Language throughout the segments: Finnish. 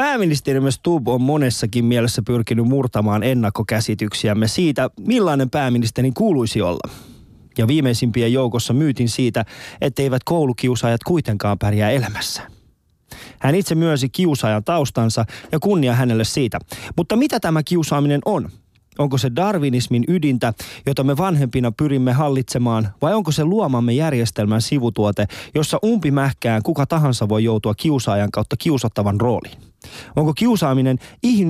Pääministerimme Stubb on monessakin mielessä pyrkinyt murtamaan ennakkokäsityksiämme siitä, millainen pääministerin kuuluisi olla. Ja viimeisimpien joukossa myytin siitä, etteivät koulukiusaajat kuitenkaan pärjää elämässä. Hän itse myönsi kiusaajan taustansa ja kunnia hänelle siitä. Mutta mitä tämä kiusaaminen on? Onko se darwinismin ydintä, jota me vanhempina pyrimme hallitsemaan, vai onko se luomamme järjestelmän sivutuote, jossa umpimähkään kuka tahansa voi joutua kiusaajan kautta kiusattavan rooliin? Onko kiusaaminen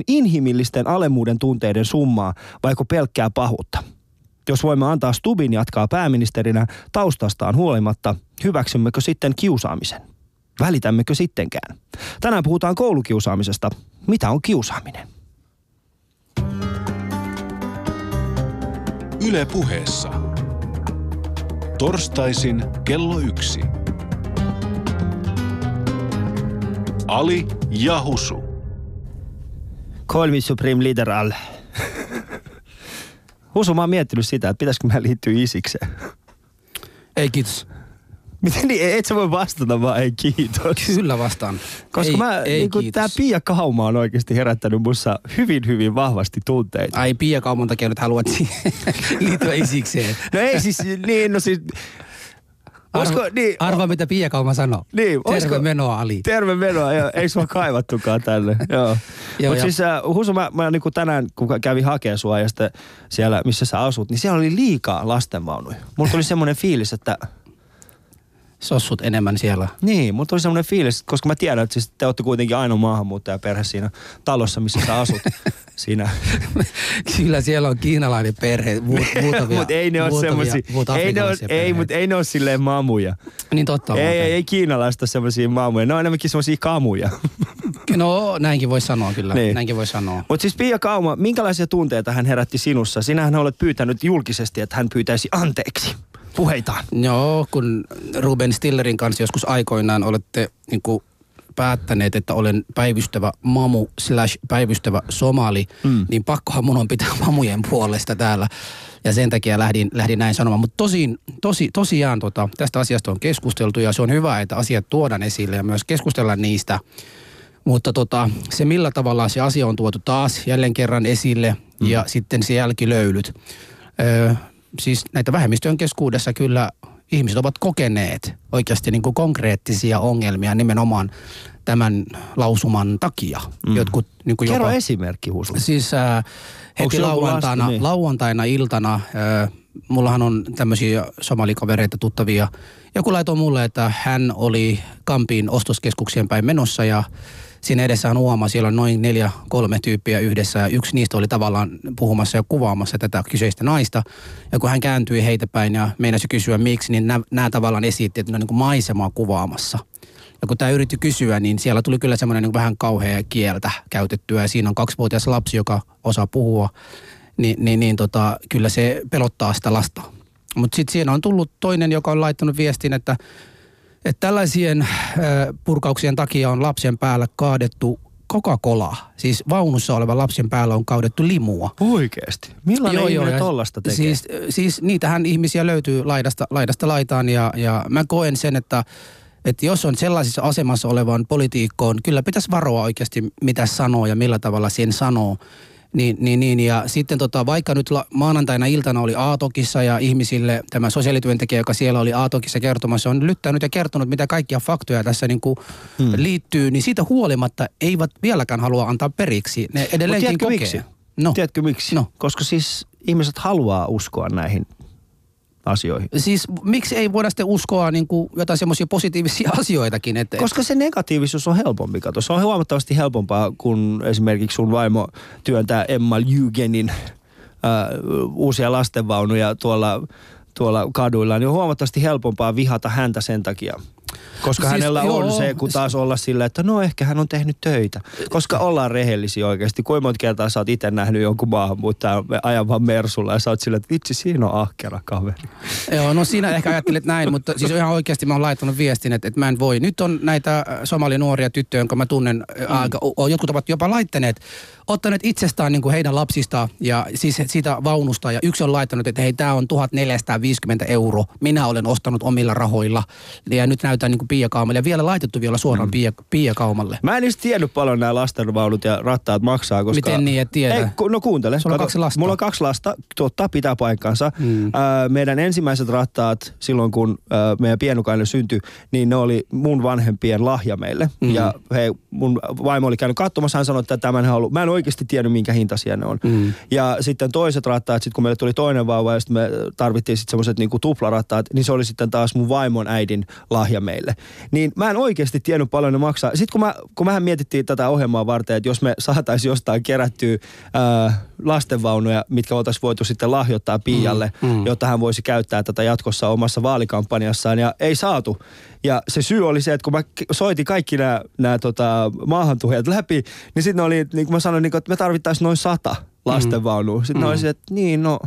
inhimillisten alemmuuden tunteiden summaa, vaiko pelkkää pahuutta? Jos voimme antaa Stubin jatkaa pääministerinä taustastaan huolimatta, hyväksymmekö sitten kiusaamisen? Välitämmekö sittenkään? Tänään puhutaan koulukiusaamisesta. Mitä on kiusaaminen? Yle puheessa. Torstaisin kello yksi. Ali ja Husu. Call me supreme leader al. Husu, mä oon miettinyt sitä, että pitäisikö mä liittyä isikseen. Ei kiitos. Miten niin? Et sä voi vastata vaan ei kiitos. Kyllä vastaan. Koska ei, mä, ei niin tää Pia Kauma on oikeasti herättänyt mussa hyvin, hyvin vahvasti tunteita. Ai Pia Kauman takia nyt haluat liittyä isikseen. No ei siis, niin no siis... Olisiko, Arva, niin, arva mitä Pia Kauma sanoo. Niin, Terve olisiko- menoa Ali. Terve menoa, joo. Ei sua kaivattukaan tänne. Joo. Joo, Mutta siis äh, Husu, mä, mä niin tänään, kun kävin hakemaan sua ja sitten siellä, missä sä asut, niin siellä oli liikaa lastenvaunuja. Mulla tuli semmoinen fiilis, että Sossut enemmän siellä. niin, mulla tuli semmoinen fiilis, koska mä tiedän, että siis te olette kuitenkin ainoa maahanmuuttajaperhe siinä talossa, missä sä asut. siinä. Kyllä siellä on kiinalainen perhe. Mu- muutamia, mutta ei ne ole semmoisia, ei, ne ole, ei, mutta ei ne ole silleen mamuja. Niin totta Ei, ei, ei kiinalaista semmoisia mamuja, ne on enemmänkin semmoisia kamuja. No näinkin voi sanoa kyllä. Niin. Näinkin voi sanoa. Mutta siis Pia Kauma, minkälaisia tunteita hän herätti sinussa? Sinähän olet pyytänyt julkisesti, että hän pyytäisi anteeksi puheitaan. Joo, kun Ruben Stillerin kanssa joskus aikoinaan olette niin kuin päättäneet, että olen päivystävä mamu slash päivystävä somali, mm. niin pakkohan mun on pitää mamujen puolesta täällä. Ja sen takia lähdin, lähdin näin sanomaan. Mutta tosin, tosi, tosiaan tota, tästä asiasta on keskusteltu ja se on hyvä, että asiat tuodaan esille ja myös keskustellaan niistä. Mutta tota, se millä tavalla se asia on tuotu taas jälleen kerran esille mm. ja sitten se jälkilöylyt. Öö, siis näitä vähemmistöjen keskuudessa kyllä ihmiset ovat kokeneet oikeasti niin kuin konkreettisia ongelmia nimenomaan tämän lausuman takia. Mm. Jotkut niin kuin Kerro jopa, esimerkki, Husu. Siis äh, heti lauantaina, niin? lauantaina iltana, äh, mullahan on tämmöisiä somalikavereita tuttavia. Joku laitoi mulle, että hän oli Kampiin ostoskeskuksien päin menossa ja siinä edessä on uoma, siellä on noin neljä, kolme tyyppiä yhdessä ja yksi niistä oli tavallaan puhumassa ja kuvaamassa tätä kyseistä naista. Ja kun hän kääntyi heitä päin ja meinasi kysyä miksi, niin nämä, tavallaan esitti, että ne on niin maisemaa kuvaamassa. Ja kun tämä yritti kysyä, niin siellä tuli kyllä semmoinen niin vähän kauhea kieltä käytettyä. Ja siinä on kaksivuotias lapsi, joka osaa puhua. Ni, niin, niin tota, kyllä se pelottaa sitä lasta. Mutta sitten siinä on tullut toinen, joka on laittanut viestin, että, että tällaisien äh, purkauksien takia on lapsen päällä kaadettu Coca-Cola. Siis vaunussa olevan lapsen päällä on kaadettu limua. Oikeesti? Millainen joo, ihminen ja tollasta tekee? Siis, siis niitähän ihmisiä löytyy laidasta, laidasta laitaan ja, ja mä koen sen, että, että jos on sellaisessa asemassa olevan politiikkoon, kyllä pitäisi varoa oikeasti mitä sanoo ja millä tavalla sen sanoo. Niin, niin, niin, ja sitten tota, vaikka nyt la, maanantaina iltana oli Aatokissa ja ihmisille tämä sosiaalityöntekijä, joka siellä oli Aatokissa kertomassa, on lyttänyt ja kertonut, mitä kaikkia faktoja tässä niin kuin hmm. liittyy, niin siitä huolimatta eivät vieläkään halua antaa periksi. Ne edelleenkin tiedätkö kokee. miksi? No. Tiedätkö miksi? No. Koska siis ihmiset haluaa uskoa näihin asioihin. Siis miksi ei voida sitten uskoa niin kuin jotain semmoisia positiivisia asioitakin? Että, Koska se negatiivisuus on helpompi. Kato. Se on huomattavasti helpompaa, kun esimerkiksi sun vaimo työntää Emma Ljugenin äh, uusia lastenvaunuja tuolla, tuolla kaduilla. Niin on huomattavasti helpompaa vihata häntä sen takia. Koska Siis hänellä joo, on se, kun taas olla sillä, että no ehkä hän on tehnyt töitä. Koska ollaan rehellisiä oikeasti. Kuinka monta kertaa sä oot itse nähnyt jonkun maahanmuuttajan ajavan Mersulla ja sä oot sillä, että vitsi siinä on ahkera kaveri. Joo, no siinä ehkä ajattelet näin, mutta siis ihan oikeasti mä oon laittanut viestin, että, että mä en voi. Nyt on näitä somali nuoria tyttöjä, jonka mä tunnen, mm. aika, o- jotkut ovat jopa laittaneet, ottaneet itsestään niin kuin heidän lapsista ja siis siitä vaunusta. Ja yksi on laittanut, että hei, tämä on 1450 euro, minä olen ostanut omilla rahoilla. Ja nyt näytän niin kuin piiakaumalle ja vielä laitettu vielä suoraan mm. piia, piiakaumalle. Mä en edes tiennyt paljon nämä lastenvaunut ja rattaat maksaa, koska... Miten niin, et tiedä? Ei, ku, no kuuntele. Sulla on kaksi lasta. Mulla on kaksi lasta, totta, pitää paikkansa. Mm. Äh, meidän ensimmäiset rattaat silloin, kun äh, meidän pienukainen syntyi, niin ne oli mun vanhempien lahja meille. Mm. Ja he, mun vaimo oli käynyt katsomassa, hän sanoi, että tämän hän ollut. Mä en oikeasti tiennyt, minkä hintaisia ne on. Mm. Ja sitten toiset rattaat, sit kun meille tuli toinen vauva ja sitten me tarvittiin sitten semmoiset niinku tuplarattaat, niin se oli sitten taas mun vaimon äidin lahja meille. Niin mä en oikeasti tiennyt paljon ne maksaa. Sitten kun, mä, kun mähän mietittiin tätä ohjelmaa varten, että jos me saataisiin jostain kerättyä ää, lastenvaunuja, mitkä oltaisiin voitu sitten lahjoittaa Pialle, mm, mm. jotta hän voisi käyttää tätä jatkossa omassa vaalikampanjassaan. Ja ei saatu. Ja se syy oli se, että kun mä soitin kaikki nämä, nämä tota, maahantuhijat läpi, niin sitten oli, niin kuin mä sanoin, niin kuin, että me tarvittaisiin noin sata lastenvaunua. Sitten mm. ne oli että niin no,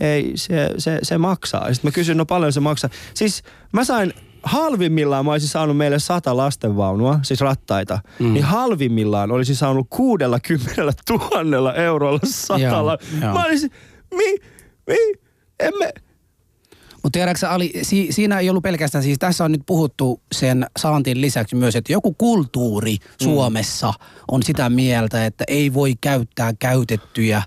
ei, se, se, se maksaa. Sitten mä kysyin, no paljon se maksaa. Siis mä sain halvimmillaan mä olisin saanut meille sata lastenvaunua, siis rattaita, mm. niin halvimmillaan olisin saanut kuudella kymmenellä tuhannella eurolla satalla. Joo, Mä olisin, mi, mi, emme, mutta tiedätkö Ali, si, siinä ei ollut pelkästään, siis tässä on nyt puhuttu sen saantin lisäksi myös, että joku kulttuuri mm. Suomessa on sitä mieltä, että ei voi käyttää käytettyjä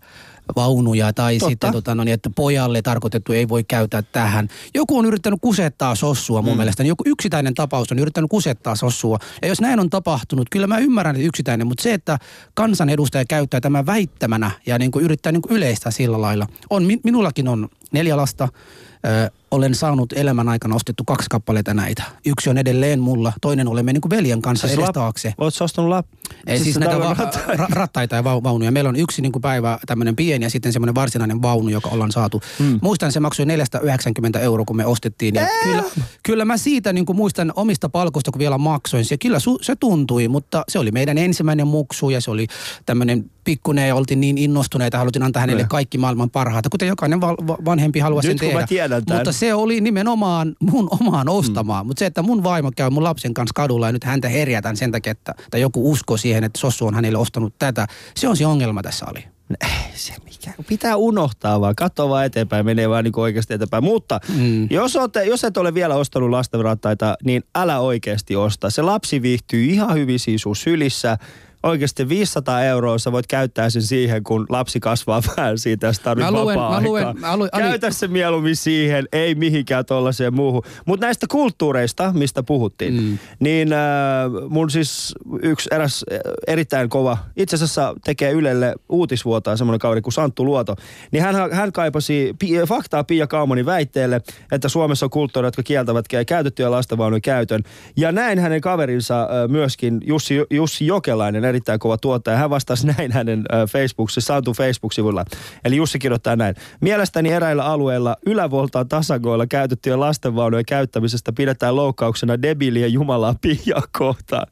vaunuja tai Totta. sitten tota, no niin, että pojalle tarkoitettu ei voi käyttää tähän. Joku on yrittänyt kusettaa sossua mun mm. mielestä. Joku yksittäinen tapaus on yrittänyt kusettaa sossua. Ja jos näin on tapahtunut, kyllä mä ymmärrän, että yksittäinen, mutta se, että kansanedustaja käyttää tämä väittämänä ja niin kuin yrittää niin kuin yleistää sillä lailla. On, minullakin on neljä lasta Ö, olen saanut elämän aikana ostettu kaksi kappaletta näitä. Yksi on edelleen mulla, toinen olemme niin kuin veljen kanssa siis edestaakse. Oletko ostanut lap? Ei, siis, siis näitä va- rattaita. Ra- rattaita ja vaunuja. Meillä on yksi niin kuin päivä tämmöinen pieni ja sitten semmoinen varsinainen vaunu, joka ollaan saatu. Mm. Muistan, se maksoi 490 euroa, kun me ostettiin. Ja kyllä, kyllä mä siitä niin kuin muistan omista palkoista, kun vielä maksoin. Se, kyllä su- se tuntui, mutta se oli meidän ensimmäinen muksu ja se oli tämmöinen pikkunen ja oltiin niin innostuneita, haluttiin antaa hänelle ne. kaikki maailman parhaata, kuten jokainen va- vanhempi haluaa sen tehdä. Mä tiedän tämän. Mutta se oli nimenomaan mun omaan ostamaan. Mm. Mutta se, että mun vaimo käy mun lapsen kanssa kadulla ja nyt häntä herjätän sen takia, että tai joku usko siihen, että Sossu on hänelle ostanut tätä. Se on se ongelma tässä oli. Se mikä, pitää unohtaa vaan, katsoa vaan eteenpäin, menee vaan niin oikeasti eteenpäin. Mutta mm. jos, olette, jos et ole vielä ostanut lastenrattaita, niin älä oikeasti osta. Se lapsi viihtyy ihan hyvin siis sylissä oikeasti 500 euroa sä voit käyttää sen siihen, kun lapsi kasvaa vähän siitä, jos tarvitsee vapaa mä luen, mä luen, Käytä se mieluummin siihen, ei mihinkään tuollaiseen muuhun. Mutta näistä kulttuureista, mistä puhuttiin, mm. niin äh, mun siis yksi eräs äh, erittäin kova, itse asiassa tekee Ylelle uutisvuotaa semmoinen kaveri kuin Santtu Luoto, niin hän, hän kaipasi faktaa Pia Kaumanin väitteelle, että Suomessa on kulttuureja, jotka kieltävät käytettyjä lastenvaunujen käytön. Ja näin hänen kaverinsa äh, myöskin Jussi, Jussi Jokelainen, erittäin kova tuottaja. Hän vastasi näin hänen Facebookissa, Santu Facebook-sivulla. Eli Jussi kirjoittaa näin. Mielestäni eräillä alueilla ylävoltaan tasagoilla käytettyjen lastenvaunujen käyttämisestä pidetään loukkauksena debiliä Jumalaa piiaa kohtaan.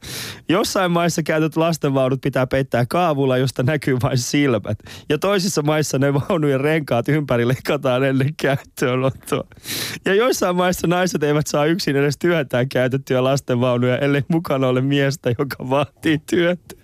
Jossain maissa käytetyt lastenvaunut pitää peittää kaavulla, josta näkyy vain silmät. Ja toisissa maissa ne vaunujen renkaat ympäri leikataan ennen käyttöönottoa. Ja joissain maissa naiset eivät saa yksin edes työntää käytettyjä lastenvaunuja, ellei mukana ole miestä, joka vaatii työtä.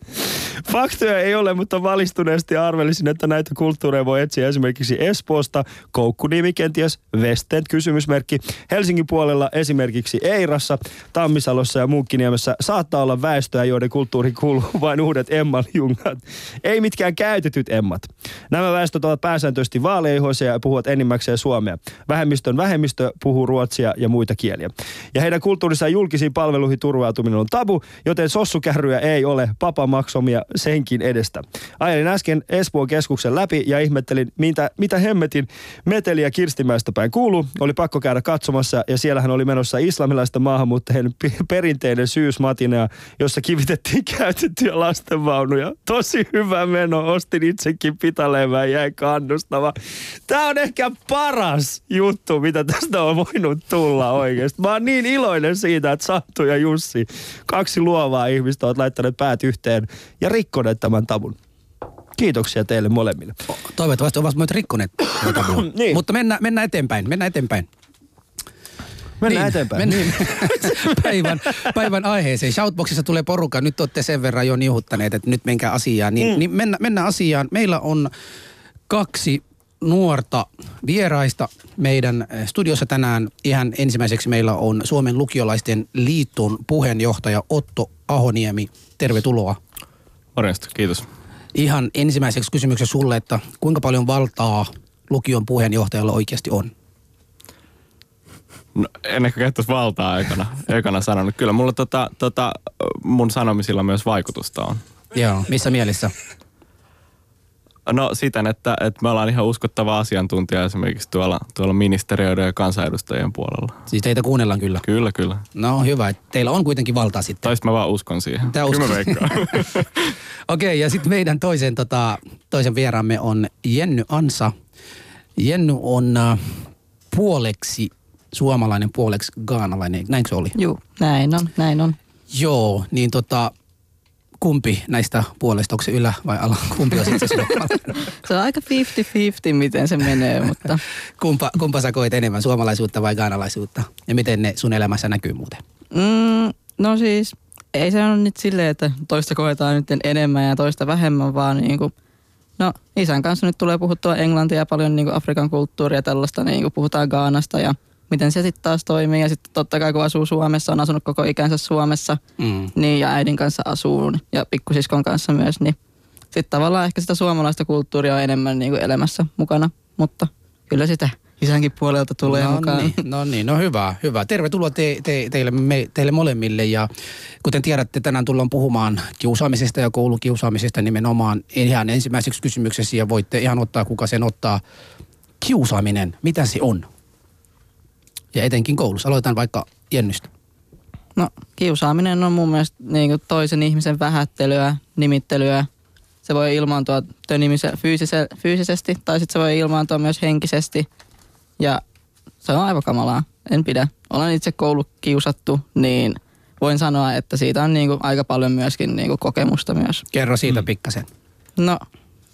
Faktoja ei ole, mutta valistuneesti arvelisin, että näitä kulttuureja voi etsiä esimerkiksi Espoosta, Koukkunimi kenties, Westend kysymysmerkki. Helsingin puolella esimerkiksi Eirassa, Tammisalossa ja Muukkiniemessä saattaa olla väestöä, joiden kulttuuri kuuluu vain uudet emmaljungat. Ei mitkään käytetyt emmat. Nämä väestöt ovat pääsääntöisesti vaaleihoisia ja puhuvat enimmäkseen suomea. Vähemmistön vähemmistö puhuu ruotsia ja muita kieliä. Ja heidän kulttuurissaan julkisiin palveluihin turvautuminen on tabu, joten sossukärryjä ei ole. Papa maksomia senkin edestä. Ajelin äsken Espoon keskuksen läpi ja ihmettelin, mitä, mitä hemmetin meteliä Kirstimäestä päin kuuluu. Oli pakko käydä katsomassa ja siellähän oli menossa islamilaista maahanmuuttajien perinteinen syysmatinea, jossa kivitettiin käytettyjä lastenvaunuja. Tosi hyvä meno, ostin itsekin pitaleivää ja jäi kannustava. Tämä on ehkä paras juttu, mitä tästä on voinut tulla oikeasti. Mä oon niin iloinen siitä, että Santtu ja Jussi, kaksi luovaa ihmistä, ovat laittaneet päät yhteen ja rikkoneet tämän tabun. Kiitoksia teille molemmille. Toivottavasti ovat myös rikkoneet tabun. niin. Mutta mennään, mennään eteenpäin, mennään eteenpäin. Mennään niin, eteenpäin. Men, niin. päivän, päivän aiheeseen. Shoutboxissa tulee porukka. Nyt olette sen verran jo niuhuttaneet, että nyt menkää asiaan. Niin, mm. niin mennä, mennään asiaan. Meillä on kaksi nuorta vieraista. Meidän eh, studiossa tänään ihan ensimmäiseksi meillä on Suomen lukiolaisten liiton puheenjohtaja Otto Ahoniemi. Tervetuloa. Morjesta, kiitos. Ihan ensimmäiseksi kysymyksen sulle, että kuinka paljon valtaa lukion puheenjohtajalla oikeasti on? No, en ehkä käyttäisi valtaa ekana, ekana sanonut. Kyllä mulla tota, tota, mun sanomisilla myös vaikutusta on. Joo, missä mielessä? No siten, että, että me ollaan ihan uskottava asiantuntija esimerkiksi tuolla, tuolla ministeriöiden ja kansanedustajien puolella. Siis teitä kuunnellaan kyllä. Kyllä, kyllä. No hyvä, että teillä on kuitenkin valtaa sitten. Tai mä vaan uskon siihen. Tää kyllä uskon. Okei, okay, ja sitten meidän toisen, tota, toisen vieraamme on Jenny Ansa. Jenny on äh, puoleksi suomalainen, puoleksi gaanalainen. Näinkö se oli? Joo, näin on, näin on. Joo, niin tota, kumpi näistä puolesta, onko se ylä vai ala? Kumpi on sitten se? Se on aika 50-50, miten se menee, mutta Kumpa, kumpa sä koet enemmän, suomalaisuutta vai gaanalaisuutta? Ja miten ne sun elämässä näkyy muuten? mm, no siis ei se ole nyt silleen, että toista koetaan nyt enemmän ja toista vähemmän, vaan niin kuin, no isän kanssa nyt tulee puhuttua englantia ja paljon niin kuin Afrikan kulttuuria ja tällaista, niin kuin puhutaan Gaanasta ja miten se sitten taas toimii. Ja sitten totta kai kun asuu Suomessa, on asunut koko ikänsä Suomessa, Mm. niin ja äidin kanssa asuu ja pikkusiskon kanssa myös, niin sitten tavallaan ehkä sitä suomalaista kulttuuria on enemmän niin kuin elämässä mukana, mutta kyllä sitä isänkin puolelta tulee no mukaan. Niin, no niin, no hyvä, hyvä. Tervetuloa te, te, teille, me, teille molemmille ja kuten tiedätte, tänään tullaan puhumaan kiusaamisesta ja koulukiusaamisesta nimenomaan ihan ensimmäiseksi kysymyksessä ja voitte ihan ottaa, kuka sen ottaa. Kiusaaminen, mitä se on? Ja etenkin koulussa. Aloitetaan vaikka Jennystä. No kiusaaminen on mun mielestä niin kuin toisen ihmisen vähättelyä, nimittelyä. Se voi ilmaantua tönimisen fyysise, fyysisesti tai sitten se voi ilmaantua myös henkisesti. Ja se on aivan kamalaa. En pidä. Olen itse koulukiusattu, niin voin sanoa, että siitä on niin kuin aika paljon myöskin niin kuin kokemusta myös. Kerro siitä mm. pikkasen. No,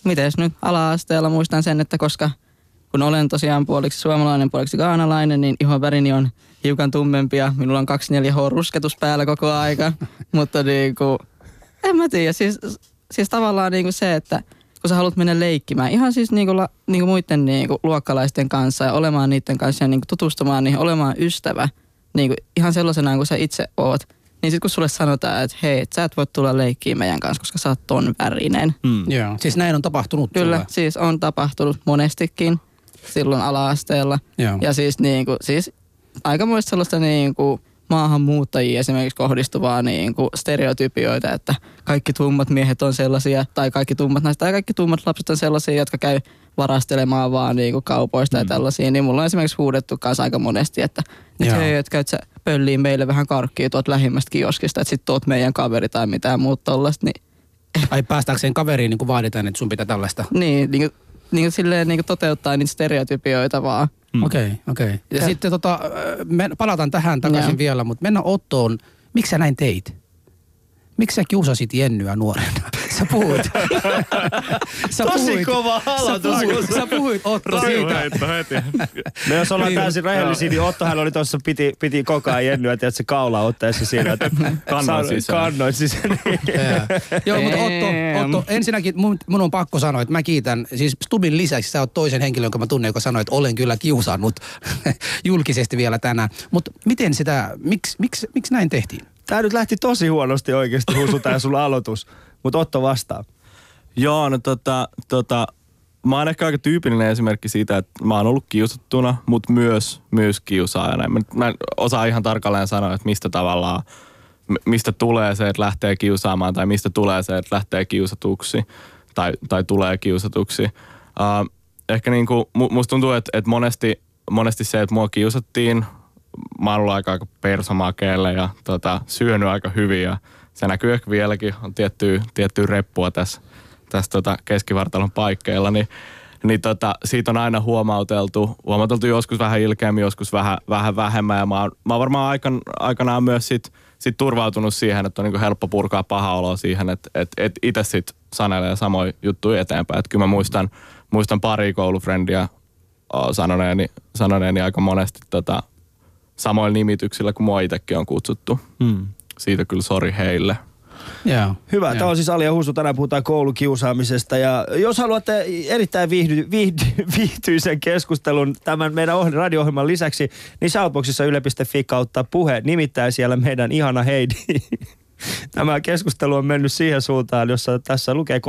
mites nyt ala-asteella muistan sen, että koska kun olen tosiaan puoliksi suomalainen, puoliksi gaanalainen, niin ihon värini on hiukan tummempi ja minulla on 24H rusketus päällä koko aika. Mutta niinku, en mä tiedä, siis, siis tavallaan niinku se, että kun sä haluat mennä leikkimään, ihan siis niinku, la, niinku muiden niinku luokkalaisten kanssa ja olemaan niiden kanssa ja niinku tutustumaan niihin, olemaan ystävä, niinku ihan sellaisena kuin sä itse oot. Niin sitten kun sulle sanotaan, että hei, et sä et voi tulla leikkiin meidän kanssa, koska sä oot ton värinen. Mm. Joo. Siis näin on tapahtunut Kyllä, sulle. siis on tapahtunut monestikin silloin ala-asteella. Joo. Ja siis, niinku, siis aikamoista sellaista niinku, maahanmuuttajia esimerkiksi kohdistuvaa niinku, stereotypioita, että kaikki tummat miehet on sellaisia, tai kaikki tummat naiset, tai kaikki tummat lapset on sellaisia, jotka käy varastelemaan vaan niinku, kaupoista mm. ja tällaisia. Niin mulla on esimerkiksi huudettu kanssa aika monesti, että et hei, että käyt sä pölliin meille vähän karkkia tuot lähimmästä kioskista, että sit tuot meidän kaveri tai mitään muuta tollasta, niin Ai päästäkseen kaveriin niin kuin vaaditaan, että sun pitää tällaista. niin, niin, kuin, niin kuin silleen niin kuin toteuttaa niitä stereotypioita vaan. Okei, okei. Okay, okay. Ja, Ja- sitten tota, me palataan tähän takaisin Joo. vielä, mutta mennään Ottoon. Miksi sä näin teit? Miksi sä kiusasit Jennyä nuorena? Sä puhuit. sä Tosi kova Sä aloitus. puhuit, sä puhuit Otto siitä. Heitto heti. No jos ollaan Niin, täysin rehellisiä, niin Ottohan oli tuossa, piti, piti koko ajan jennyä, että se kaula ottaessa siinä. Että Kannoin sisään. Kannoin sisään. Niin. Joo. Joo, mutta Otto. Otto, ensinnäkin mun, mun on pakko sanoa, että mä kiitän, siis Stubin lisäksi sä oot toisen henkilön, jonka mä tunnen, joka sanoi, että olen kyllä kiusannut julkisesti vielä tänään. Mutta miten sitä, miksi, miksi, miksi näin tehtiin? Tää nyt lähti tosi huonosti oikeasti, Husu, tää sun aloitus. Mutta Otto vastaa. Joo, no tota, tota, mä oon ehkä aika tyypillinen esimerkki siitä, että mä oon ollut kiusattuna, mutta myös, myös kiusaajana. Mä, mä en osaa ihan tarkalleen sanoa, että mistä tavallaan, mistä tulee se, että lähtee kiusaamaan tai mistä tulee se, että lähtee kiusatuksi tai, tai tulee kiusatuksi. Uh, ehkä niinku, mu- musta tuntuu, että, että monesti, monesti se, että mua kiusattiin, mä oon ollut aika, aika persomakeelle ja tota, syönyt aika hyvin ja se näkyy ehkä vieläkin, on tiettyä, tiettyä reppua tässä, tässä tota keskivartalon paikkeilla, niin, niin tota, siitä on aina huomauteltu, huomauteltu joskus vähän ilkeämmin, joskus vähän, vähän vähemmän ja mä oon, mä oon varmaan aikan, aikanaan myös sit, sit turvautunut siihen, että on niinku helppo purkaa paha olo siihen, että et, et itse sit sanelee samoin juttuja eteenpäin. Et kyllä mä muistan, muistan pari koulufrendiä sanoneeni, sanoneeni aika monesti tota, samoilla nimityksillä kuin mua itsekin on kutsuttu. Hmm. Siitä kyllä sori heille. Joo. Hyvä. Joo. Tämä on siis Alia Husu. Tänään puhutaan koulukiusaamisesta. Ja jos haluatte erittäin viihdy, viihdy, viihtyisen keskustelun tämän meidän oh- radio-ohjelman lisäksi, niin Shoutboxissa yle.fi kautta puhe. Nimittäin siellä meidän ihana Heidi. Tämä keskustelu on mennyt siihen suuntaan, jossa tässä lukee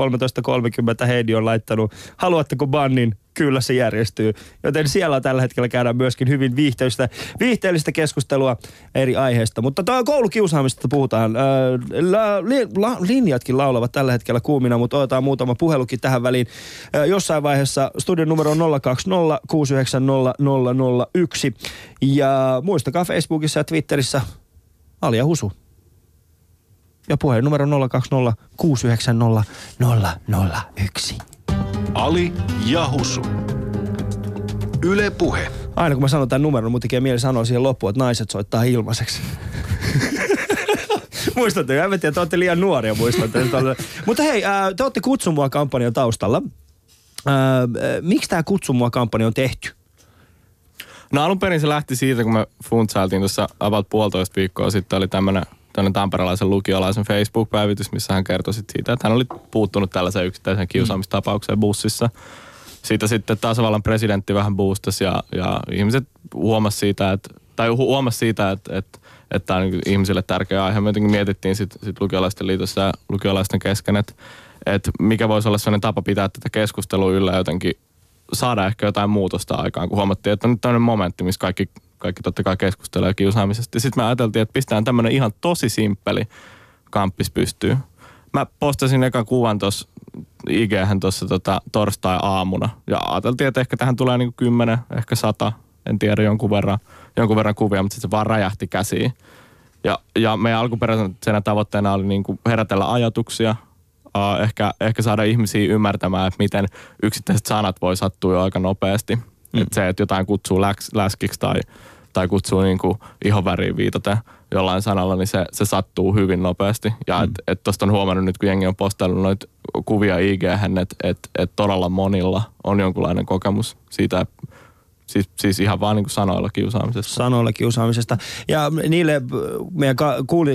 13.30 Heidi on laittanut, haluatteko bannin? Kyllä se järjestyy. Joten siellä tällä hetkellä käydään myöskin hyvin viihteellistä, viihteellistä keskustelua eri aiheista. Mutta tuo koulukiusaamista puhutaan. La, li, la, linjatkin laulavat tällä hetkellä kuumina, mutta otetaan muutama puhelukin tähän väliin. Jossain vaiheessa studion numero on 020 690 001. Ja muistakaa Facebookissa ja Twitterissä Alia Husu ja puheen numero 020 690 001. Ali ja Husu. Yle Puhe. Aina kun mä sanon tämän numeron, mun tekee mieli sanoa siihen loppuun, että naiset soittaa ilmaiseksi. muistatte, en mä tiedä, te olette liian nuoria muistatte. Mutta hei, ää, te olette Kutsu mua kampanjan taustalla. Ää, miksi tämä Kutsu mua kampanja on tehty? No alun perin se lähti siitä, kun me funtsailtiin tuossa about puolitoista viikkoa sitten, oli tämmöinen tämmöinen tamperelaisen lukiolaisen Facebook-päivitys, missä hän kertoi sit siitä, että hän oli puuttunut tällaiseen yksittäiseen kiusaamistapaukseen bussissa. Siitä sitten tasavallan presidentti vähän boostasi ja, ja ihmiset huomasi siitä, että, tai hu- huomasi siitä, että, että, että tämä on niin ihmisille tärkeä aihe. Me jotenkin mietittiin sitten sit lukiolaisten liitossa ja lukiolaisten kesken, että, että mikä voisi olla sellainen tapa pitää tätä keskustelua yllä jotenkin saada ehkä jotain muutosta aikaan, kun huomattiin, että on nyt tämmöinen momentti, missä kaikki, kaikki totta kai keskustelee kiusaamisesta. Sitten me ajateltiin, että pistetään tämmöinen ihan tosi simppeli kamppis pystyy. Mä postasin ekan kuvan tuossa ig tuossa tota, torstai-aamuna ja ajateltiin, että ehkä tähän tulee niinku 10, ehkä 100, en tiedä jonkun verran, jonkun verran kuvia, mutta sitten se vaan räjähti käsiin. Ja, ja meidän alkuperäisenä tavoitteena oli niinku herätellä ajatuksia, uh, ehkä, ehkä saada ihmisiä ymmärtämään, että miten yksittäiset sanat voi sattua jo aika nopeasti. Mm. Että se, että jotain kutsuu läks, läskiksi tai, tai kutsuu niinku ihonväriin viitaten jollain sanalla, niin se, se sattuu hyvin nopeasti. Ja mm. että et tuosta on huomannut nyt, kun jengi on postaillut noita kuvia ig että et, et todella monilla on jonkunlainen kokemus siitä, siis, siis ihan vaan niin kuin sanoilla kiusaamisesta. sanoilla kiusaamisesta. Ja niille äh, meidän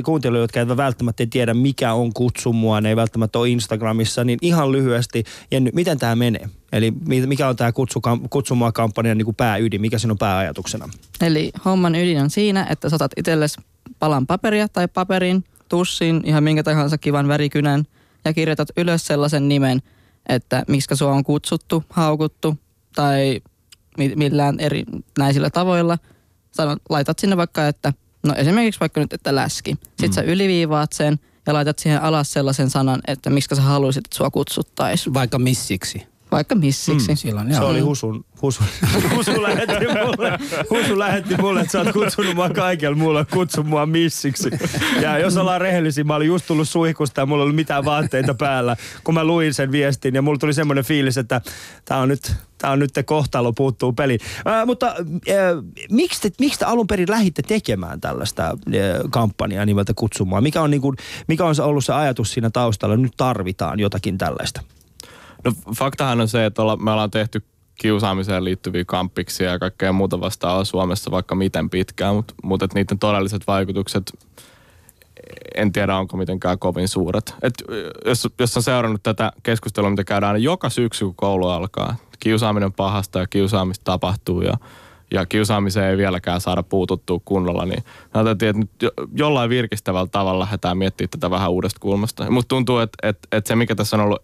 kuuntelijoille, jotka eivät välttämättä tiedä, mikä on kutsu mua, ne ei välttämättä ole Instagramissa, niin ihan lyhyesti, Jenny, miten tämä menee? Eli mi- mikä on tämä kutsu, kutsu mua kampanjan niin kuin pääydin, mikä siinä on pääajatuksena? Eli homman ydin on siinä, että sä otat itsellesi palan paperia tai paperin, tussin, ihan minkä tahansa kivan värikynän ja kirjoitat ylös sellaisen nimen, että miksi sua on kutsuttu, haukuttu tai millään eri näisillä tavoilla. Sanot, laitat sinne vaikka, että no esimerkiksi vaikka nyt, että läski. Sitten mm. sä yliviivaat sen ja laitat siihen alas sellaisen sanan, että miksi sä haluaisit, että sua kutsuttaisiin. Vaikka missiksi. Vaikka missiksi. Mm, silloin, Se joo. oli Husun, Husun, Husu lähetti mulle, Husu lähetti mulle, että sä oot kutsunut mua kaikella muulla, kutsu mua missiksi. Ja jos ollaan rehellisiä, mä olin just tullut suihkusta ja mulla ei ollut mitään vaatteita päällä, kun mä luin sen viestin ja mulla tuli semmoinen fiilis, että tää on nyt, tää on nyt te kohtalo puuttuu peliin. Ää, mutta ää, miksi, te, miksi te alun perin lähditte tekemään tällaista ää, kampanjaa nimeltä kutsumaan? Mikä on, niin kuin, mikä on se ollut se ajatus siinä taustalla, nyt tarvitaan jotakin tällaista? No faktahan on se, että olla, me ollaan tehty kiusaamiseen liittyviä kamppiksia ja kaikkea muuta vastaavaa Suomessa vaikka miten pitkään, mutta mut et niiden todelliset vaikutukset en tiedä onko mitenkään kovin suuret. Et jos, jos on seurannut tätä keskustelua, mitä käydään aina joka syksy, kun koulu alkaa, kiusaaminen pahasta ja kiusaamista tapahtuu ja, ja kiusaamiseen ei vieläkään saada puututtua kunnolla, niin me ajateltiin, että nyt jo, jollain virkistävällä tavalla lähdetään miettimään tätä vähän uudesta kulmasta. Musta tuntuu, että, että, että se mikä tässä on ollut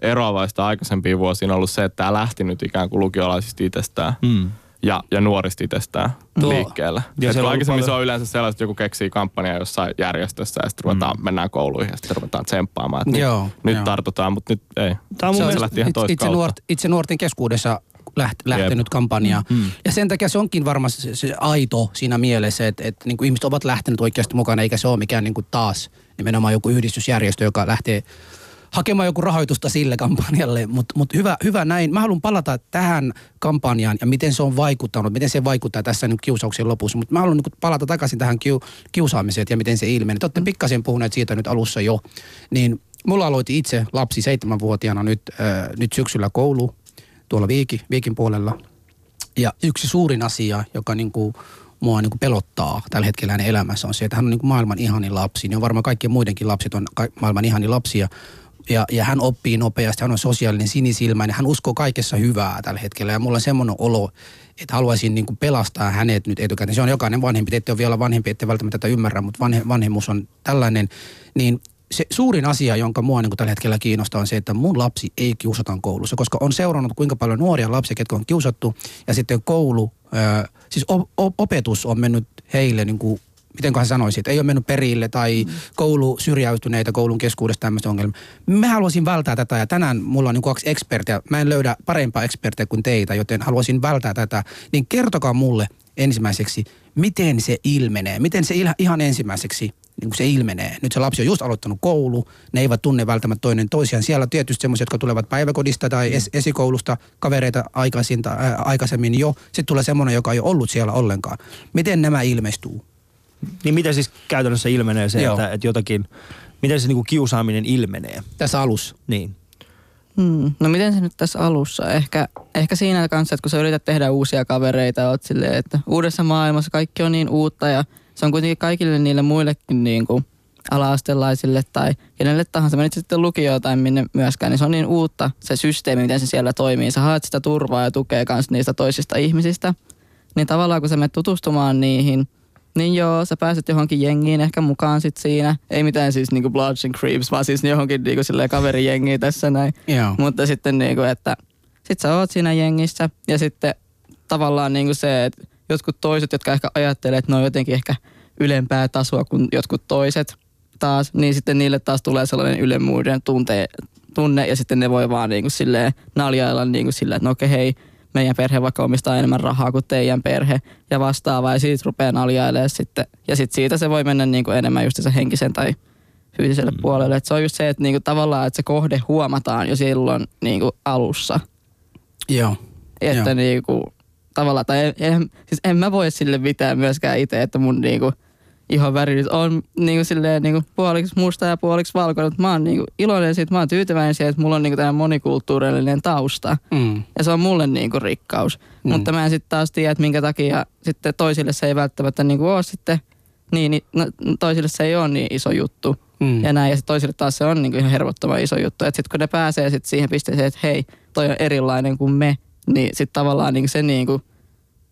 eroavaista aikaisempiin vuosiin on ollut se, että tämä lähti nyt ikään kuin lukiolaisista itsestään. Mm. Ja, ja nuorista itsestään Tuo- liikkeelle. Ja on aikaisemmin ollut se on yleensä sellaista, että joku keksii kampanjaa jossain järjestössä ja sitten ruvetaan, mennään kouluihin ja sitten ruvetaan tsemppaamaan. Että Joo, nyt, nyt joo. tartutaan, mutta nyt ei. Tämä on mun Se on mielestä, lähti ihan itse, kautta. nuort, itse nuorten keskuudessa läht, lähtenyt kampanja. Mm. Ja sen takia se onkin varmasti se, se aito siinä mielessä, että, että niin kuin ihmiset ovat lähteneet oikeasti mukana, eikä se ole mikään niin kuin taas nimenomaan joku yhdistysjärjestö, joka lähtee hakemaan joku rahoitusta sille kampanjalle, mutta mut hyvä, hyvä näin. Mä haluan palata tähän kampanjaan ja miten se on vaikuttanut, miten se vaikuttaa tässä nyt kiusauksien lopussa. Mutta mä haluan niin palata takaisin tähän kiu, kiusaamiseen ja miten se ilmenee. Te olette pikkasen puhuneet siitä nyt alussa jo. Niin mulla aloitti itse lapsi seitsemänvuotiaana nyt, äh, nyt syksyllä koulu tuolla Viikin, Viikin puolella. Ja yksi suurin asia, joka niin kuin mua niin kuin pelottaa tällä hetkellä hänen elämässä on se, että hän on niin kuin maailman ihanin lapsi. Niin on varmaan kaikkien muidenkin lapset on maailman ihanin lapsia. Ja, ja hän oppii nopeasti, hän on sosiaalinen, sinisilmäinen, hän uskoo kaikessa hyvää tällä hetkellä. Ja mulla on semmoinen olo, että haluaisin niin kuin pelastaa hänet nyt etukäteen. Se on jokainen vanhempi, te ette ole vielä vanhempi, ette välttämättä tätä ymmärrä, mutta vanhe, vanhemmuus on tällainen. Niin se suurin asia, jonka mua niin tällä hetkellä kiinnostaa, on se, että mun lapsi ei kiusata koulussa, koska on seurannut kuinka paljon nuoria lapsia, ketkä on kiusattu, ja sitten koulu, ö, siis op- op- opetus on mennyt heille niin kuin miten hän sanoisi, että ei ole mennyt perille tai koulu syrjäytyneitä koulun keskuudesta tämmöistä ongelmaa. Mä haluaisin välttää tätä ja tänään mulla on niin kaksi ekspertiä. Mä en löydä parempaa ekspertiä kuin teitä, joten haluaisin välttää tätä. Niin kertokaa mulle ensimmäiseksi, miten se ilmenee, miten se ihan ensimmäiseksi niin kuin se ilmenee. Nyt se lapsi on just aloittanut koulu, ne eivät tunne välttämättä toinen toisiaan. Siellä on tietysti semmoisia, jotka tulevat päiväkodista tai es- esikoulusta, kavereita aikaisin, tai, ää, aikaisemmin jo. Sitten tulee semmoinen, joka ei ole ollut siellä ollenkaan. Miten nämä ilmestyy? Niin miten siis käytännössä ilmenee se, Joo. että, että jotakin, miten se niinku kiusaaminen ilmenee? Tässä alussa. Niin. Hmm. No miten se nyt tässä alussa? Ehkä, ehkä siinä kanssa, että kun sä yrität tehdä uusia kavereita, oot silleen, että uudessa maailmassa kaikki on niin uutta ja se on kuitenkin kaikille niille muillekin niin kuin ala-astelaisille tai kenelle tahansa, menit sitten lukioon tai minne myöskään, niin se on niin uutta se systeemi, miten se siellä toimii. Sä haet sitä turvaa ja tukea myös niistä toisista ihmisistä. Niin tavallaan kun sä menet tutustumaan niihin, niin joo, sä pääset johonkin jengiin ehkä mukaan sit siinä. Ei mitään siis niinku Bloods and Creeps, vaan siis johonkin niinku silleen kaverijengiin tässä näin. Joo. Mutta sitten niinku, että sit sä oot siinä jengissä ja sitten tavallaan niinku se, että jotkut toiset, jotka ehkä ajattelee, että ne on jotenkin ehkä ylempää tasoa kuin jotkut toiset taas, niin sitten niille taas tulee sellainen ylemmyyden tunte, tunne ja sitten ne voi vaan niinku silleen naljailla niinku silleen, että no okei hei, meidän perhe vaikka omistaa enemmän rahaa kuin teidän perhe ja vastaavaa ja siitä rupeaa naljailemaan sitten. Ja sitten siitä se voi mennä niinku enemmän just se henkisen tai fyysiselle mm. puolelle. Et se on just se, että niinku tavallaan että se kohde huomataan jo silloin niinku alussa. Joo. Että Joo. niinku, tavallaan, tai en, en, siis en mä voi sille mitään myöskään itse, että mun niinku, ihon väri nyt on niinku silleen niinku puoliksi musta ja puoliksi valkoinen. Mä oon niinku iloinen siitä, mä oon tyytyväinen siihen, että mulla on niinku tämä monikulttuurillinen tausta. Mm. Ja se on mulle niinku rikkaus. Mm. Mutta mä en sitten taas tiedä, että minkä takia sitten toisille se ei välttämättä niinku ole sitten, niin, niin no, toisille se ei ole niin iso juttu. Mm. Ja näin, ja toisille taas se on niinku ihan hervottoman iso juttu. Että sitten kun ne pääsee sit siihen pisteeseen, että hei, toi on erilainen kuin me, niin sitten tavallaan niinku se niinku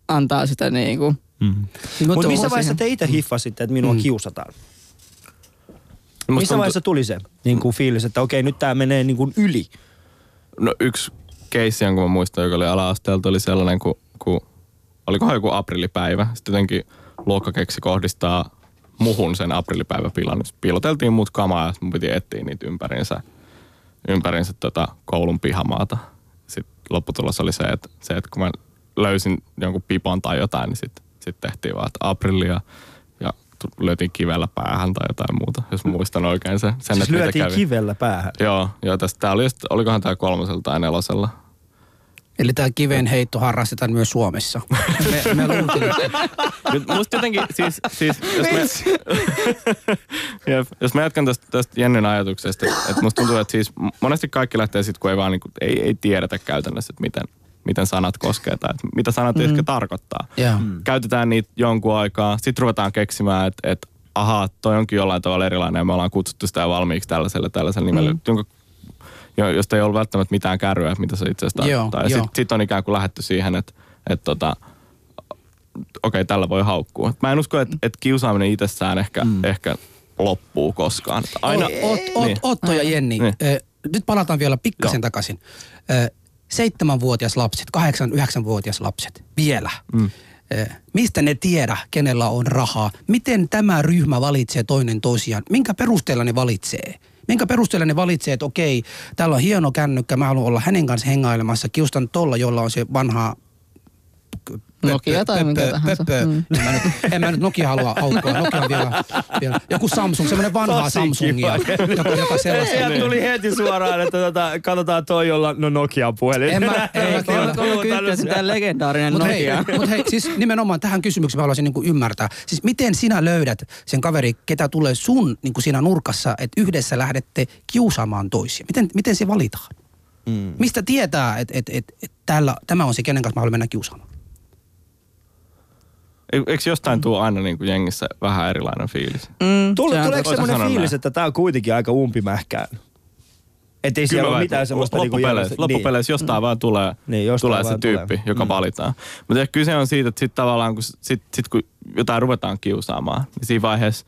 antaa sitä niinku, Mm. Niin, Mutta missä siihen. vaiheessa te itse hiffasitte, että minua Mm. kiusataan? Musta Missä tuntuu- vaiheessa tuli se niin kuin fiilis, että okei, nyt tämä menee niin kuin yli? No yksi keissi, jonka mä muistan, joka oli ala-asteelta, oli sellainen, kun, kun olikohan joku aprillipäivä. Sitten jotenkin luokkakeksi kohdistaa muhun sen aprillipäiväpilan. Sitten Piiloteltiin mut kamaa ja mun piti etsiä niitä ympärinsä, ympärinsä tota koulun pihamaata. Sitten lopputulos oli se, että, se, että kun mä löysin jonkun pipon tai jotain, niin sitten sit tehtiin vaan, että aprillia ja lyötiin kivellä päähän tai jotain muuta, jos mä muistan oikein se, sen, Siis että mitä lyötiin kävi. kivellä päähän. Joo, joo tästä, tää oli just, olikohan tämä kolmosella tai nelosella. Eli tämä kiven heitto harrastetaan myös Suomessa. Me, me luultiin, että Nyt musta jotenkin, siis, siis jos, mä, Jep, jos mä jatkan tästä, tästä Jennin ajatuksesta, että, että musta tuntuu, että siis monesti kaikki lähtee sitten, kun ei vaan niinku, ei, ei tiedetä käytännössä, että miten, miten sanat koskee tai että mitä sanat mm. ehkä tarkoittaa. Joo. Mm. Käytetään niitä jonkun aikaa, sitten ruvetaan keksimään, että, että ahaa, toi onkin jollain tavalla erilainen ja me ollaan kutsuttu sitä jo valmiiksi tällaiselle tällaiselle nimelle, mm. jonka jo- josta ei ollut välttämättä mitään kärryä, mitä se itse asiassa tarkoittaa. Ja sitten sit on ikään kuin lähetty siihen, että, että tota, okei, tällä voi haukkua. Mä en usko, että, että kiusaaminen itsessään ehkä, mm. ehkä loppuu koskaan. Että Aina, Ot, Ot, Niin. Otto ja Jenni, Niin. eh, nyt palataan vielä pikkasen Joo. takaisin. Eh, Seitsemänvuotias lapset, kahdeksan, yhdeksänvuotias lapset, vielä. Mm. Mistä ne tiedä, kenellä on rahaa? Miten tämä ryhmä valitsee toinen toisiaan? Minkä perusteella ne valitsee? Minkä perusteella ne valitsee, että okei, täällä on hieno kännykkä, mä haluan olla hänen kanssa hengailemassa. Kiustan tolla, jolla on se vanha Nokia tai mikä tahansa. Mm. En, mä nyt, en mä nyt Nokia halua aukkoa. Nokia on vielä, vielä. Joku Samsung, semmoinen vanha Tosi Samsungia, joka, joka sellaista. Ja tuli heti suoraan, että tota, katsotaan toi, jolla no Nokia puhelin. En mä- en mä tiedä. 330 sitä legendaarinen Mutta hei, Nokia. mut hei, siis nimenomaan tähän kysymykseen mä haluaisin niinku ymmärtää. Siis miten sinä löydät sen kaveri, ketä tulee sun niinku siinä nurkassa, että yhdessä lähdette kiusaamaan toisia? Miten, miten se valitaan? Mm. Mistä tietää, että et, et, et tämä on se, kenen kanssa mä haluan mennä kiusaamaan? Eikö jostain tuu aina niin kuin jengissä vähän erilainen fiilis? Mm, Tule, tuleeko semmoinen fiilis, näin. että tämä on kuitenkin aika umpimähkään? Että ei siellä mä ole mitään semmoista... niinku loppupeleissä, järjestä- loppupeleissä jostain vaan tulee, Niin, jostain tulee se tyyppi, tulee. joka Mm. valitaan. Mutta ehkä kyse on siitä, että sit tavallaan kun, sit, sit kun jotain ruvetaan kiusaamaan, niin siinä vaiheessa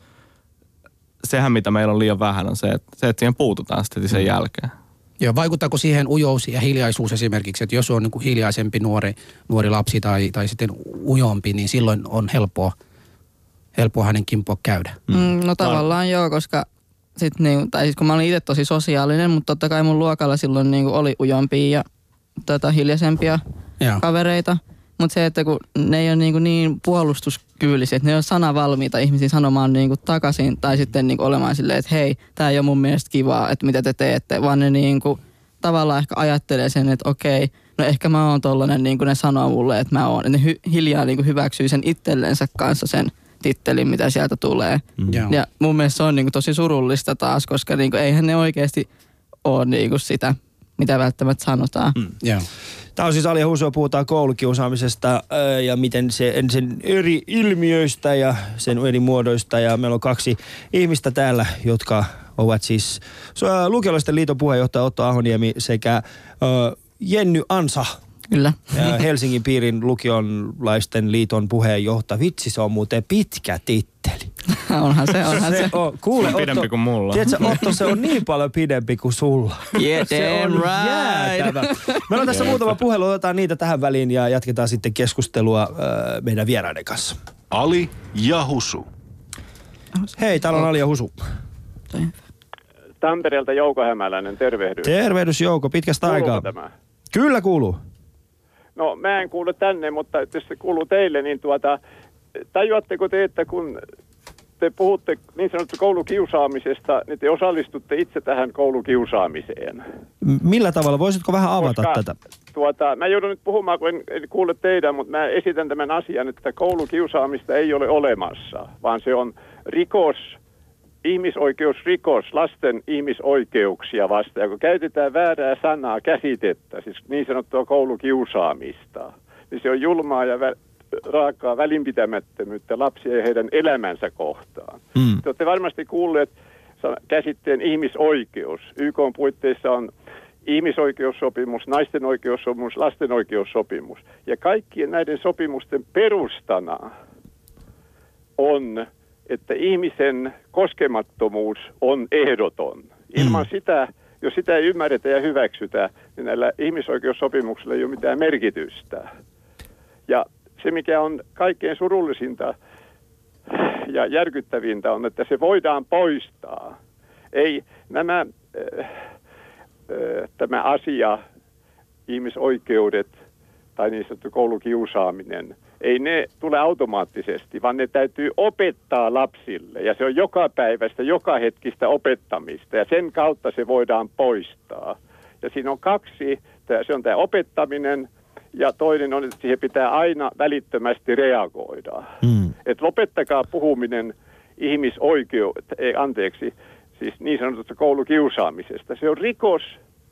sehän mitä meillä on liian vähän on se, että, se, että siihen puututaan sitten sen jälkeen. Joo, vaikuttaako siihen ujous ja hiljaisuus esimerkiksi, että jos on niin kuin hiljaisempi nuori, nuori lapsi tai, tai sitten ujompi, niin silloin on helppoa, helppoa hänen kimpua käydä. Mm, no tavallaan joo, koska sit niinku, tai siis kun mä olin itse tosi sosiaalinen, mutta totta kai mun luokalla silloin niinku oli ujompia ja tota, hiljaisempia Joo. kavereita. Mutta se, että kun ne ei ole niinku niin puolustuskyvyllisiä, että ne ei ole sanavalmiita ihmisiä sanomaan niinku takaisin tai sitten niinku olemaan silleen, että hei, tämä ei ole mun mielestä kivaa, että mitä te teette, vaan ne niinku tavallaan ehkä ajattelee sen, että okei, no ehkä mä oon tollanen, niin kuin ne sanoo mulle, että mä oon. Et ne hy- hiljaa niinku hyväksyy sen itsellensä kanssa sen tittelin, mitä sieltä tulee. Joo. Ja mun mielestä se on niinku tosi surullista taas, koska niinku eihän ne oikeasti ole niinku sitä, mitä välttämättä sanotaan. Mm. Joo. Tämä on siis Alia Huusua, puhutaan koulukiusaamisesta ja miten se, sen eri ilmiöistä ja sen eri muodoista. Ja meillä on kaksi ihmistä täällä, jotka ovat siis Lukiolaisten liiton puheenjohtaja Otto Ahoniemi sekä Jenny Ansa, Kyllä. ää, Helsingin piirin lukiolaisten liiton puheenjohtaja. Vitsi, se on muuten pitkä titteli. onhan se, onhan se. Se on, kuule Se on pidempi Otto, kuin mulla. Tiedätkö, Otto, se on niin paljon pidempi kuin sulla. Yeah, Se on right. jäätävä. Meillä on tässä muutama puhelu, otetaan niitä tähän väliin ja jatketaan sitten keskustelua äh, meidän vieraiden kanssa. Ali ja Husu. Hei, täällä on Ali ja Husu. Tampereelta Jouko Hämäläinen, tervehdys. Tervehdys Jouko, pitkästä Kuuluuko aikaa. tämä? Kyllä kuuluu. No mä en kuulu tänne, mutta jos se kuuluu teille, niin tuota, tajuatteko te, että kun te puhutte niin sanottu koulukiusaamisesta, niin te osallistutte itse tähän koulukiusaamiseen. Millä tavalla? Voisitko vähän avata Koska, tätä? Tuota, mä joudun nyt puhumaan, kun en, en kuule teidän, mutta mä esitän tämän asian, että koulukiusaamista ei ole olemassa, vaan se on rikos, ihmisoikeusrikos lasten ihmisoikeuksia vastaan. Ja kun käytetään väärää sanaa, käsitettä, siis niin sanottua koulukiusaamista, niin se on julmaa ja vä- raakaa välinpitämättömyyttä lapsia ja heidän elämänsä kohtaan. Mm. Te olette varmasti kuulleet käsitteen ihmisoikeus. YK on puitteissa on ihmisoikeussopimus, naisten oikeussopimus, lasten oikeussopimus. Ja kaikkien näiden sopimusten perustana on, että ihmisen koskemattomuus on ehdoton. Ilman Mm. sitä, jos sitä ei ymmärretä ja hyväksytä, niin näillä ihmisoikeussopimuksilla ei ole mitään merkitystä. Ja se, mikä on kaikkein surullisinta ja järkyttävintä on, että se voidaan poistaa. Ei nämä, äh, äh, tämä asia, ihmisoikeudet tai niin sanottu koulukiusaaminen, ei ne tule automaattisesti, vaan ne täytyy opettaa lapsille. Ja se on joka päivästä, joka hetkistä opettamista ja sen kautta se voidaan poistaa. Ja siinä on kaksi, se on tämä opettaminen ja toinen on, että siihen pitää aina välittömästi reagoida. Mm. Et lopettakaa puhuminen ihmisoikeudet, ei anteeksi, siis niin sanotusta koulukiusaamisesta. Se on rikos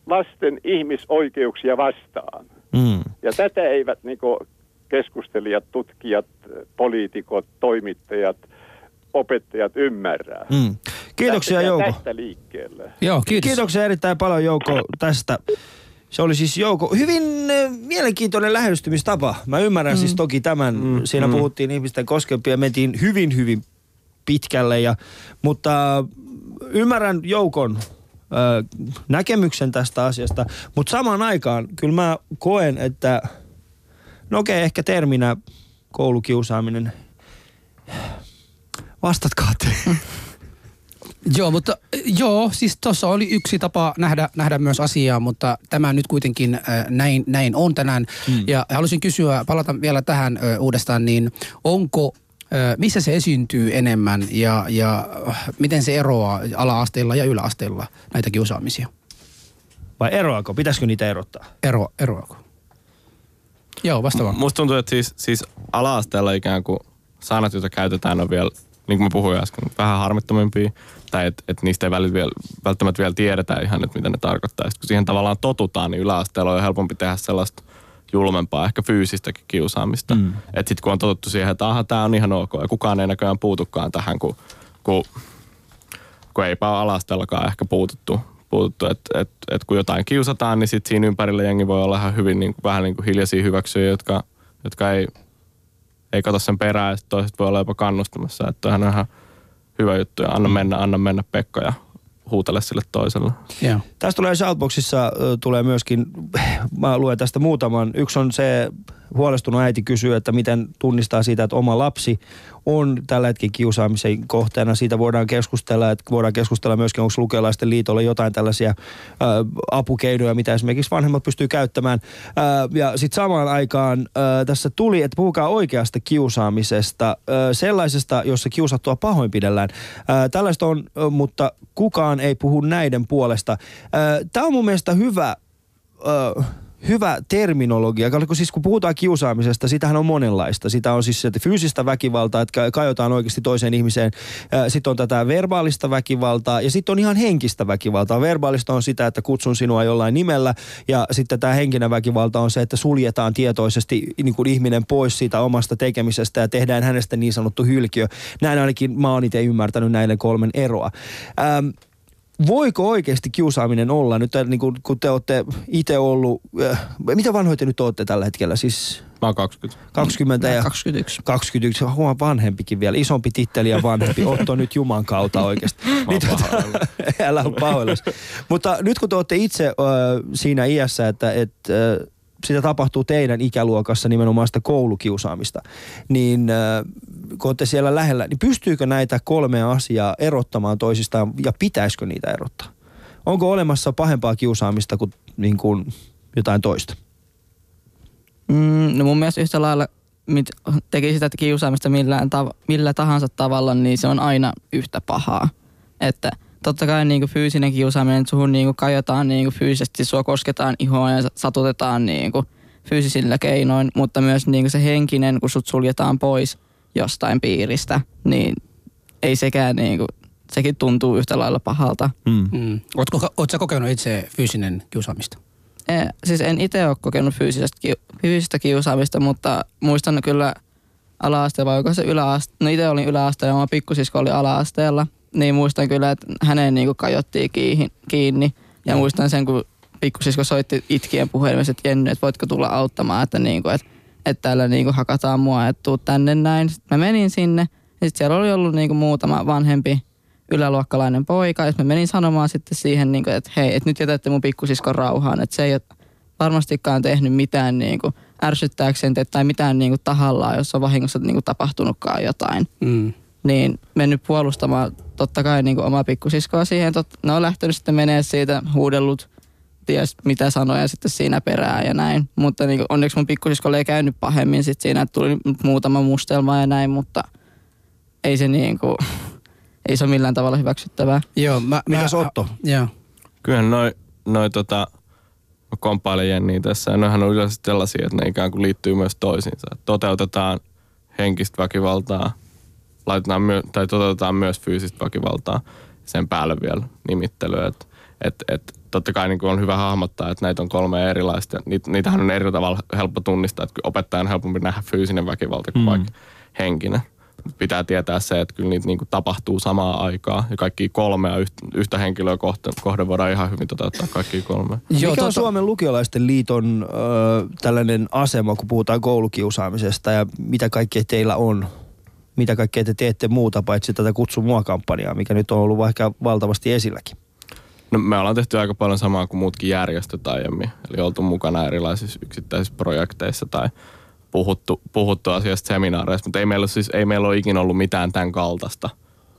lasten ihmisoikeuksia vastaan. Mm. Ja tätä eivät niinku keskustelijat, tutkijat, poliitikot, toimittajat, opettajat ymmärrä. Mm. Kiitoksia Lähtekää Jouko. Tästä liikkeelle. Joo, kiitos. Kiitoksia erittäin paljon Jouko tästä. Se oli siis Jouko. Hyvin äh, mielenkiintoinen lähestymistapa. Mä ymmärrän mm. siis toki tämän. Mm. Siinä mm. puhuttiin ihmisten koskempia. Mentiin hyvin, hyvin pitkälle. Ja, mutta ymmärrän Joukon äh, näkemyksen tästä asiasta. Mutta samaan aikaan kyllä mä koen, että no okei, ehkä terminä koulukiusaaminen. Vastatkaa te. Joo, mutta joo, siis tuossa oli yksi tapa nähdä, nähdä myös asiaa, mutta tämä nyt kuitenkin äh, näin, näin on tänään. Mm. Ja haluaisin kysyä, palata vielä tähän äh, uudestaan, niin onko, äh, missä se esiintyy enemmän ja, ja äh, miten se eroaa ala-asteella ja yläasteella näitä kiusaamisia? Vai eroako? Pitäisikö niitä erottaa? Ero, eroako? Joo, vastaavaa. Musta tuntuu, että siis, siis ala-asteella ikään kuin sanat, joita käytetään, on vielä, niin kuin mä puhuin äsken, vähän harmittomimpia. Tai että et niistä ei vielä, välttämättä vielä tiedetä ihan, että mitä ne tarkoittaa. Sitten kun siihen tavallaan totutaan, niin yläasteella on jo helpompi tehdä sellaista julmempaa, ehkä fyysistäkin kiusaamista. Mm. Että sitten kun on totuttu siihen, että aha, tämä on ihan ok ja kukaan ei näköjään puutukaan tähän, kun, kun, kun eipä ole alastellakaan ehkä puututtu. Puututtu. Että et, et kun jotain kiusataan, niin sitten siinä ympärillä jengi voi olla ihan hyvin niin kuin, vähän niin kuin hiljaisia hyväksyjä, jotka, jotka ei, ei kato sen perään ja sit toiset voi olla jopa kannustamassa. Että on ihan hyvä juttu ja anna mennä, anna mennä Pekka ja huutele sille toiselle. Joo. Tästä tulee Shoutboxissa, tulee myöskin, mä luen tästä muutaman. Yksi on se, huolestunut äiti kysyy, että miten tunnistaa siitä, että oma lapsi on tällä hetkellä kiusaamisen kohteena. Siitä voidaan keskustella, että voidaan keskustella myöskin, onko lukiolaisten liitolla jotain tällaisia ä, apukeinoja, mitä esimerkiksi vanhemmat pystyy käyttämään. Ä, ja sitten samaan aikaan ä, tässä tuli, että puhukaa oikeasta kiusaamisesta, ä, sellaisesta, jossa kiusattua pahoinpidellään. Ä, tällaista on, ä, mutta kukaan ei puhu näiden puolesta. Tämä on mun mielestä hyvä... Ä, hyvä terminologia, kun siis kun puhutaan kiusaamisesta, sitähän on monenlaista. Sitä on siis sieltä fyysistä väkivaltaa, että kajotaan oikeasti toiseen ihmiseen. Sitten on tätä verbaalista väkivaltaa ja sitten on ihan henkistä väkivaltaa. Verbaalista on sitä, että kutsun sinua jollain nimellä ja sitten tämä henkinen väkivalta on se, että suljetaan tietoisesti niin kuin ihminen pois siitä omasta tekemisestä ja tehdään hänestä niin sanottu hylkiö. Näin ainakin mä oon itse ymmärtänyt näiden kolmen eroa. Ähm, voiko oikeasti kiusaaminen olla, nyt niin kuin, kun te olette itse ollut, äh, mitä vanhoja te nyt olette tällä hetkellä, siis Mä oon 20. 20 ja 21. 21, huomaa vanhempikin vielä, isompi titteli ja vanhempi, Otto nyt Juman kautta oikeasti. Niin, tuota, älä ole pahoillasi. Mutta nyt kun te olette itse äh, siinä iässä, että et, äh, sitä tapahtuu teidän ikäluokassa nimenomaan sitä koulukiusaamista, niin äh, kun olette siellä lähellä, niin pystyykö näitä kolmea asiaa erottamaan toisistaan ja pitäisikö niitä erottaa? Onko olemassa pahempaa kiusaamista kuin, niin kuin jotain toista? Mm, no mun mielestä yhtä lailla mit, teki sitä kiusaamista millään tav- millä tahansa tavalla, niin se on aina yhtä pahaa. Että totta kai niin kuin fyysinen kiusaaminen, että suhun niin kuin kajotaan niin kuin fyysisesti, sua kosketaan ihoa ja satutetaan niin kuin fyysisillä keinoin, mutta myös niin kuin se henkinen, kun sut suljetaan pois jostain piiristä, niin ei sekään niin kuin, sekin tuntuu yhtä lailla pahalta. Mm. Mm. Ootko, ootko sä kokenut itse fyysinen kiusaamista? E, siis en itse ole kokenut fyysistä, ki- fyysistä kiusaamista, mutta muistan kyllä ala-asteella, vai onko se yläaste, no itse olin yläasteella ja oma pikkusisko oli ala-asteella, niin muistan kyllä, että häneen niinku kajottiin kiinni, kiinni. Ja Joo. muistan sen, kun pikkusisko soitti itkien puhelimessa, että Jenny, että voitko tulla auttamaan, että, niinku, että, että täällä niinku hakataan mua, että tuu tänne näin. Sitten mä menin sinne ja sitten siellä oli ollut niinku muutama vanhempi yläluokkalainen poika. Ja mä menin sanomaan sitten siihen, niinku, että hei, että nyt jätätte mun pikkusiskon rauhaan, että se ei ole varmastikaan tehnyt mitään niinku ärsyttääkseen teitä tai mitään niinku tahallaan, jos on vahingossa niinku tapahtunutkaan jotain Mm. Niin mennyt puolustamaan totta kai niin omaa pikkusiskoa siihen. Tot, ne on lähtenyt sitten menee siitä, huudellut, ties mitä sanoja sitten siinä perään ja näin. Mutta niin onneksi mun pikkusiskolle ei käynyt pahemmin sitten siinä, että tuli muutama mustelma ja näin, mutta ei se niin kuin, ei se ole millään tavalla hyväksyttävää. Joo, mä, Mitäs mä, Otto? Joo. Kyllä noi, noi tota, mä komppailen Jenniä tässä. Ja noihän on yleensä sellaisia, että ne ikään kuin liittyy myös toisiinsa. Toteutetaan henkistä väkivaltaa, laitetaan myö, tai toteutetaan myös fyysistä väkivaltaa. Sen päälle vielä nimittelyä. Että et, et, totta kai niin kuin on hyvä hahmottaa, että näitä on kolme erilaista. Niit, niitähän on eri tavalla helppo tunnistaa. Että opettajan on helpompi nähdä fyysinen väkivalta kuin mm. vaikka henkinen. Pitää tietää se, että kyllä niitä niin kuin tapahtuu samaa aikaa. Ja kaikki kolmea yhtä, yhtä henkilöä kohden, kohden voidaan ihan hyvin toteuttaa kaikki kolme. Joo, Mikä on tota- Suomen lukiolaisten liiton ö, tällainen asema, kun puhutaan koulukiusaamisesta ja mitä kaikkea teillä on? Mitä kaikkea te teette muuta paitsi tätä Kutsu mua-kampanjaa, mikä nyt on ollut ehkä valtavasti esilläkin? No, me ollaan tehty aika paljon samaa kuin muutkin järjestöt aiemmin. Eli oltu mukana erilaisissa yksittäisissä projekteissa tai puhuttu, puhuttu asiasta seminaareissa, mutta ei meillä, ole siis, ei meillä ole ikinä ollut mitään tämän kaltaista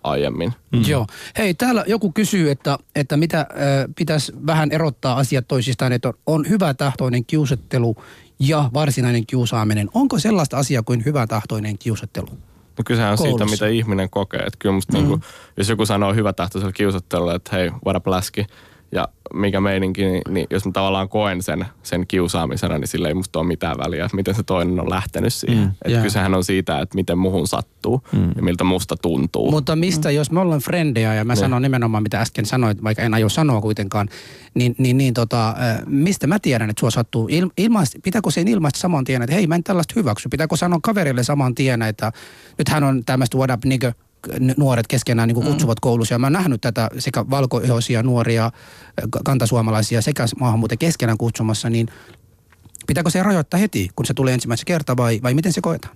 aiemmin. Mm. Joo. Hei, täällä joku kysyy, että, että mitä äh, pitäisi vähän erottaa asiat toisistaan, että on, on hyvä tahtoinen kiusattelu ja varsinainen kiusaaminen. Onko sellaista asiaa kuin hyvä tahtoinen kiusattelu? No kysehän on siitä, mitä ihminen kokee. Että kyllä musta mm. niinku, jos joku sanoo hyvä tahtoisella että hei, what up läski, ja mikä meininki, niin, niin jos mä tavallaan koen sen, sen kiusaamisena, niin sillä ei musta ole mitään väliä, että miten se toinen on lähtenyt siihen. Mm, että Joo. kysehän on siitä, että miten muhun sattuu mm. ja miltä musta tuntuu. Mutta mistä, jos me ollaan frendejä ja mä Niin. sanon nimenomaan mitä äsken sanoit, vaikka en aio sanoa kuitenkaan, niin, niin, niin tota, mistä mä tiedän, että sua sattuu? Il, ilmaist, pitääkö sen ilmaista saman tien, että hei mä en tällaista hyväksy? Pitääkö sanoa kaverille saman tien, että nyt hän on tämmöistä what up nigga, nuoret keskenään niin kutsuvat koulussa. Ja mä oon nähnyt tätä sekä valkoihoisia nuoria, äh, kantasuomalaisia sekä maahanmuuttajia keskenään kutsumassa, niin pitääkö se rajoittaa heti, kun se tulee ensimmäisen kertaa vai, vai miten se koetaan?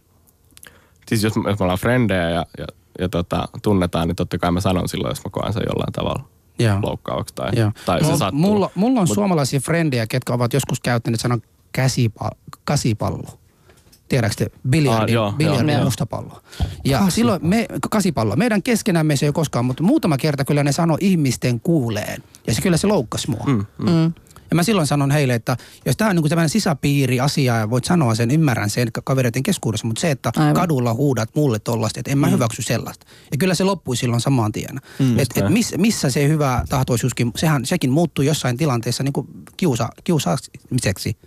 Siis jos, jos me ollaan frendejä ja, ja, ja tota, tunnetaan, niin totta kai mä sanon silloin, jos mä koen sen jollain tavalla Joo. loukkaavaksi tai, Joo. tai se Mulla- sattuu. Mulla, mulla on Mut- suomalaisia frendejä, ketkä ovat joskus käyttäneet sanan käsipallo. kasipallo. Tiedätkö te? Biljardin, Ah, biljardin joo. musta pallo. Ja silloin me, kasipallo. Meidän keskenämme se ei ole koskaan, mutta muutama kerta kyllä ne sanoi ihmisten kuuleen. Ja se kyllä se loukkasi mua. Mm, mm. Mm. Ja mä silloin sanon heille, että jos tämä on niin tämmöinen sisäpiiri asia ja voit sanoa sen, ymmärrän sen ka- kavereiden keskuudessa, mutta se, että Aivan. Kadulla huudat mulle tollasta, että en mä mm. hyväksy sellaista. Ja kyllä se loppui silloin samaan tien. Mm, et, et miss, missä se hyvä tahtoisuuskin, sehän, sekin muuttui jossain tilanteessa niin kuin kiusa, kiusaamiseksi.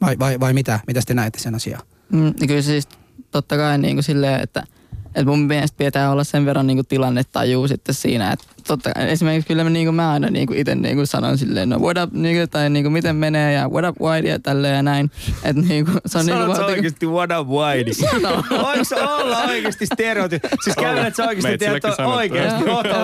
Vai, vai, vai mitä? Mitä te näette sen asian? Mm, niin kyllä siis totta kai niin kuin silleen, että, että mun mielestä pitää olla sen verran niin kuin tilannetaju sitten siinä, että totta kai esimerkiksi kyllä mä, niin kuin mä aina niin kuin itse niin kuin sanon silleen, no what up niin tai niin kuin miten menee ja what up white ja tälleen ja näin. Että niin kuin, se on niin kuin, Sanot sä vaan- oikeesti what up whitey? Sano. Voiko se olla oikeesti stereotyyppi? Siis sä oikeesti Meitsilläkin tiedät sanottu. oikeesti. Joo. Otto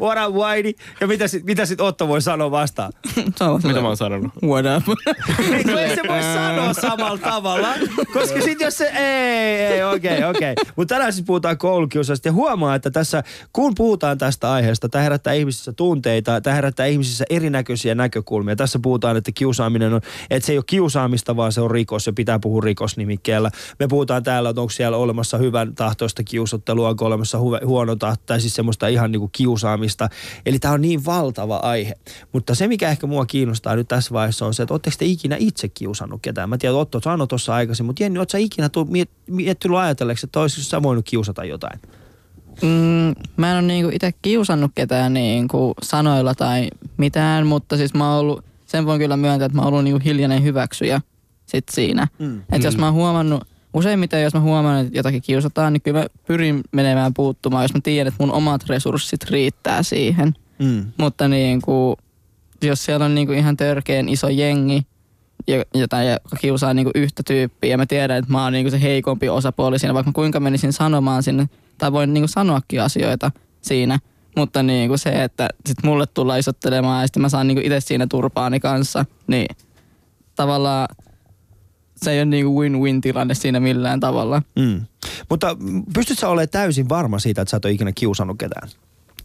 what up whitey? Ja mitä sit, mitä sit Otto voi sanoa vastaan? Mitä mä oon sanonut? What up? Ei se voi sanoa samalla tavalla, koska sit jos se, ei, ei, okei, okay, okei. Okay. Mutta tänään siis puhutaan koulukiusaista ja huomaa, että tässä, kun puhutaan tästä aiheesta, tämä herättää ihmisissä tunteita, tämä herättää ihmisissä erinäköisiä näkökulmia. Tässä puhutaan, että kiusaaminen on, että se ei ole kiusaamista, vaan se on rikos ja pitää puhua rikosnimikkeellä. Me puhutaan täällä, että onko siellä olemassa hyvän tahtoista kiusottelua, onko olemassa huve, huono tahto, tai siis semmoista ihan niinku kiusaamista. Eli tämä on niin valtava aihe. Mutta se, mikä ehkä mua kiinnostaa nyt tässä vaiheessa on se, että ootteko te ikinä itse kiusannut ketään? Mä tiedän, Otto sanoi tuossa aikaisin, mutta Jenni, ootko sä ikinä miettinyt ajatelleeksi, että olisiko sä voinut kiusata jotain? Mm, mä en ole niinku itse kiusannut ketään niinku sanoilla tai mitään, mutta siis mä oon ollut, sen voin kyllä myöntää, että mä oon ollut niinku hiljainen hyväksyjä sit siinä. Mm. Että jos mä oon huomannut, useimmiten jos mä huomaan, että jotakin kiusataan, niin kyllä mä pyrin menemään puuttumaan, jos mä tiedän, että mun omat resurssit riittää siihen. Mm. Mutta niinku, jos siellä on niinku ihan törkeen iso jengi, jo- jota joka kiusaa niinku yhtä tyyppiä ja mä tiedän, että mä oon niinku se heikompi osapuoli siinä, vaikka mä kuinka menisin sanomaan sinne, tai voin niinku sanoakin asioita siinä, mutta niinku se, että sit mulle tullaan isottelemaan ja sitten mä saan niinku itse siinä turpaani kanssa, niin tavallaan se ei ole niinku win-win tilanne siinä millään tavalla. Mm. Mutta pystyt sä olemaan täysin varma siitä, että sä et ole ikinä kiusannut ketään?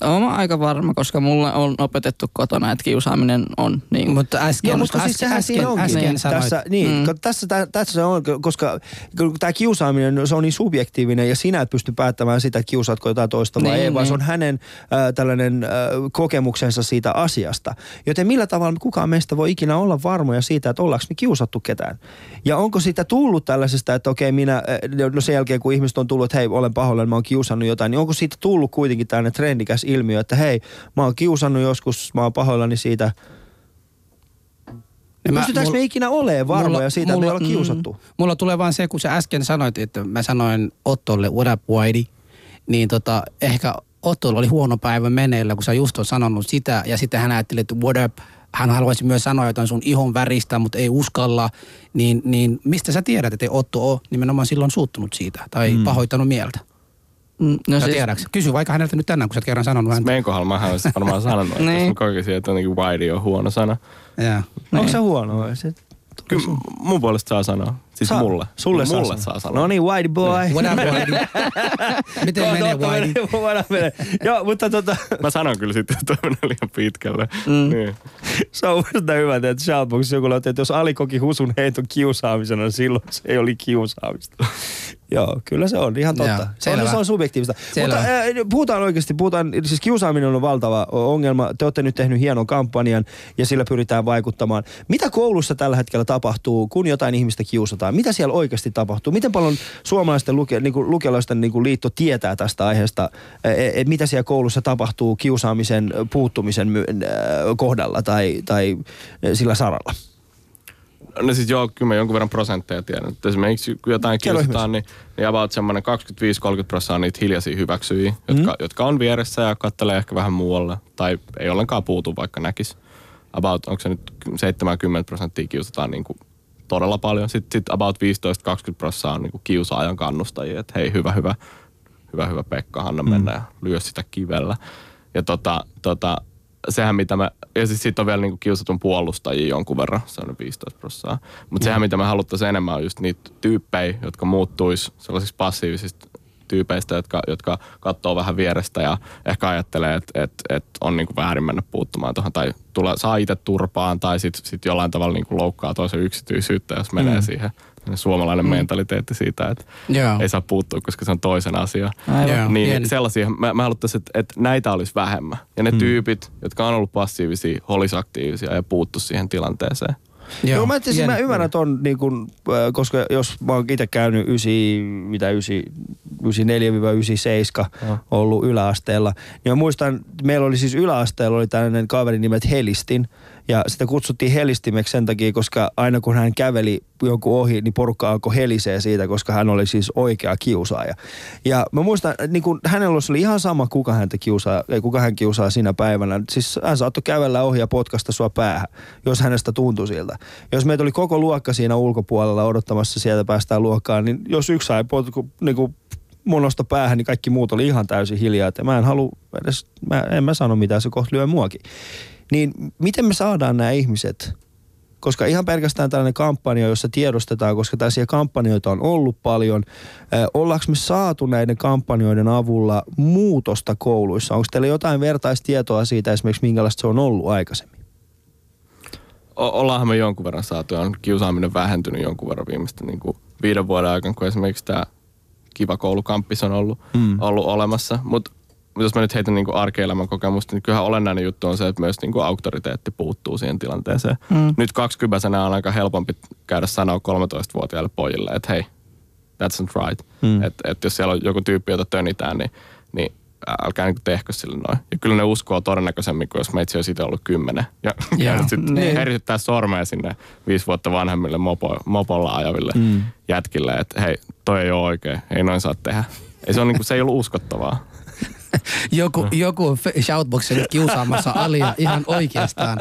Mä aika varma, koska mulla on opetettu kotona, että kiusaaminen on niin Mutta äsken, Joo, mutta siis äsken, sehän äsken, siinä onkin. äsken sanoit, tässä, niin, Mm. tässä, tä- tässä se on, koska tämä kiusaaminen se on niin subjektiivinen ja sinä et pysty päättämään sitä, että kiusaatko jotain toista vai Niin, ei, vaan niin. se on hänen äh, tällainen äh, kokemuksensa siitä asiasta. Joten millä tavalla me kukaan meistä voi ikinä olla varmoja siitä, että ollaanko me kiusattu ketään? Ja onko siitä tullut tällaisesta, että okei minä, no sen jälkeen kun ihmiset on tullut, että hei olen pahoillani, mä oon kiusannut jotain, niin onko siitä tullut kuitenkin tällainen trendikäs ilmiö, että hei mä oon kiusannut joskus, mä oon pahoillani siitä, Niin mä- Pystytäänkö me mulla- ikinä olemaan varmoja mulla- siitä, että me mulla- ollaan kiusattu? Mm, mulla tulee vaan se, kun sä äsken sanoit, että mä sanoin Ottolle what up whitey, niin tota, ehkä Ottolla oli huono päivä meneillä, kun sä just on sanonut sitä, ja sitten hän ajatteli, että what up, hän haluaisi myös sanoa jotain sun ihon väristä, mutta ei uskalla, niin, niin mistä sä tiedät, että ei Otto ole nimenomaan silloin suuttunut siitä tai mm. pahoittanut mieltä? Mm, No No siis, tiedätkö? Kysy vaikka häneltä nyt tänään, kun sä oot kerran sanonut häntä. Meidän kohdalla mä olisin varmaan sanonut, että Niin. mä kokisin, että jotenkin wide on huono sana. Yeah. Onko se huono? vai Se, Kyllä mun puolesta saa sanoa. Siis Saa. mulle. Sulle saa mulle saa sanoa. No niin, white boy. What up, whitey? Miten menee, whitey? menee, What menee. Joo, mutta tota, Mä sanon kyllä sitten, että toi menee liian pitkälle. Mm. Niin. se on musta hyvä, että Shoutbox joku löytää, että jos Ali koki husun heiton kiusaamisena, niin silloin se ei oli kiusaamista. Joo, kyllä se on ihan totta. Joo, se, on, se on subjektiivista. Selvä. Mutta äh, puhutaan oikeasti, puhutaan, siis kiusaaminen on valtava ongelma. Te olette nyt tehnyt hienon kampanjan ja sillä pyritään vaikuttamaan. Mitä koulussa tällä hetkellä tapahtuu, kun jotain ihmistä kiusataan? Mitä siellä oikeasti tapahtuu? Miten paljon suomalaisten luke, niin kuin, lukiolaisten niin kuin liitto tietää tästä aiheesta? E, e, mitä siellä koulussa tapahtuu kiusaamisen puuttumisen my, äh, kohdalla tai, tai sillä saralla? No siis joo, kyllä mä jonkun verran prosentteja tiedän. Että esimerkiksi kun jotain Kerro kiusataan, niin, niin about semmoinen 25-30 prosenttia niitä hiljaisia hyväksyjiä, jotka, jotka on vieressä ja kattelee ehkä vähän muualle. Tai ei ollenkaan puutu, vaikka näkis. About, onko se nyt 70 prosenttia kiusataan niin kuin todella paljon. Sitten sit about 15-20 prosenttia on niin kuin kiusaajan kannustajia, että hei hyvä, hyvä, hyvä, hyvä Pekka, anna mennä ja lyö sitä kivellä. Ja tota, tota, sehän mitä mä, ja siis sitten on vielä niinku kiusatun puolustajia jonkun verran, se on 15 prosenttia. Mutta sehän mitä me haluttaisiin enemmän on just niitä tyyppejä, jotka muuttuisi sellaisiksi passiivisista tyypeistä, jotka, jotka katsoo vähän vierestä ja ehkä ajattelee, että et, et on niinku väärin mennä puuttumaan tuohon tai tule, saa itse turpaan tai sitten sit jollain tavalla niinku loukkaa toisen yksityisyyttä, jos menee mm. siihen suomalainen mm. mentaliteetti siitä, että Joo. ei saa puuttua, koska se on toisen asia. Aivan. Joo. Niin Pieni. sellaisia, mä, mä haluttaisin, että, että näitä olisi vähemmän. Ja ne mm. tyypit, jotka on ollut passiivisia, olisi aktiivisia ja puuttu siihen tilanteeseen. Joo, Joo, mä, ajattelin, Pieni. mä ymmärrän ton, niin kun, äh, koska jos mä oon itse käynyt 9, mitä 9, 94-97 ollut yläasteella, niin mä muistan, meillä oli siis yläasteella oli tällainen kaveri nimeltä Helistin, ja sitä kutsuttiin helistimeksi sen takia, koska aina kun hän käveli jonkun ohi, niin porukka alkoi helisee siitä, koska hän oli siis oikea kiusaaja. Ja mä muistan, niin kun hänellä oli ihan sama, kuka häntä kiusaa, ei, kuka hän kiusaa siinä päivänä. Siis hän saattoi kävellä ohi ja potkasta sua päähän, jos hänestä tuntui siltä. Jos meitä oli koko luokka siinä ulkopuolella odottamassa sieltä päästään luokkaan, niin jos yksi sai potku, niin kuin munosta päähän, niin kaikki muut oli ihan täysin hiljaa. Että mä en halua edes, mä, en mä sano mitään, se kohta lyö muakin. Niin miten me saadaan nämä ihmiset koska ihan pelkästään tällainen kampanja, jossa tiedostetaan, koska tällaisia kampanjoita on ollut paljon. Äh, ollaanko me saatu näiden kampanjoiden avulla muutosta kouluissa? Onko teillä jotain vertaistietoa siitä esimerkiksi, minkälaista se on ollut aikaisemmin? O- ollaanhan me jonkun verran saatu ja on kiusaaminen vähentynyt jonkun verran viimeisten niin kuin viiden vuoden aikana, kun esimerkiksi tämä Kiva koulukamppis on ollut, mm. ollut olemassa. Mutta jos mä nyt heitän niin arkielämän kokemusta, niin kyllähän olennainen juttu on se, että myös niin kuin auktoriteetti puuttuu siihen tilanteeseen. Mm. Nyt 20 on aika helpompi käydä sanoa 13-vuotiaille pojille, että hei, that's not right. Mm. Että et jos siellä on joku tyyppi, jota tönitään, niin, niin älkää niin tehkö sille noin. Ja kyllä ne uskoo todennäköisemmin kuin jos olisi itse ollut kymmenen. Ja käynyt sitten Niin. herityttää sormea sinne viisi vuotta vanhemmille mopo, mopolla ajaville mm. jätkille, että hei, toi ei ole oikein, ei noin saa tehdä. Ei se, on niinku, se ei ollut uskottavaa. Joku, joku on kiusaamassa Alia ihan oikeastaan.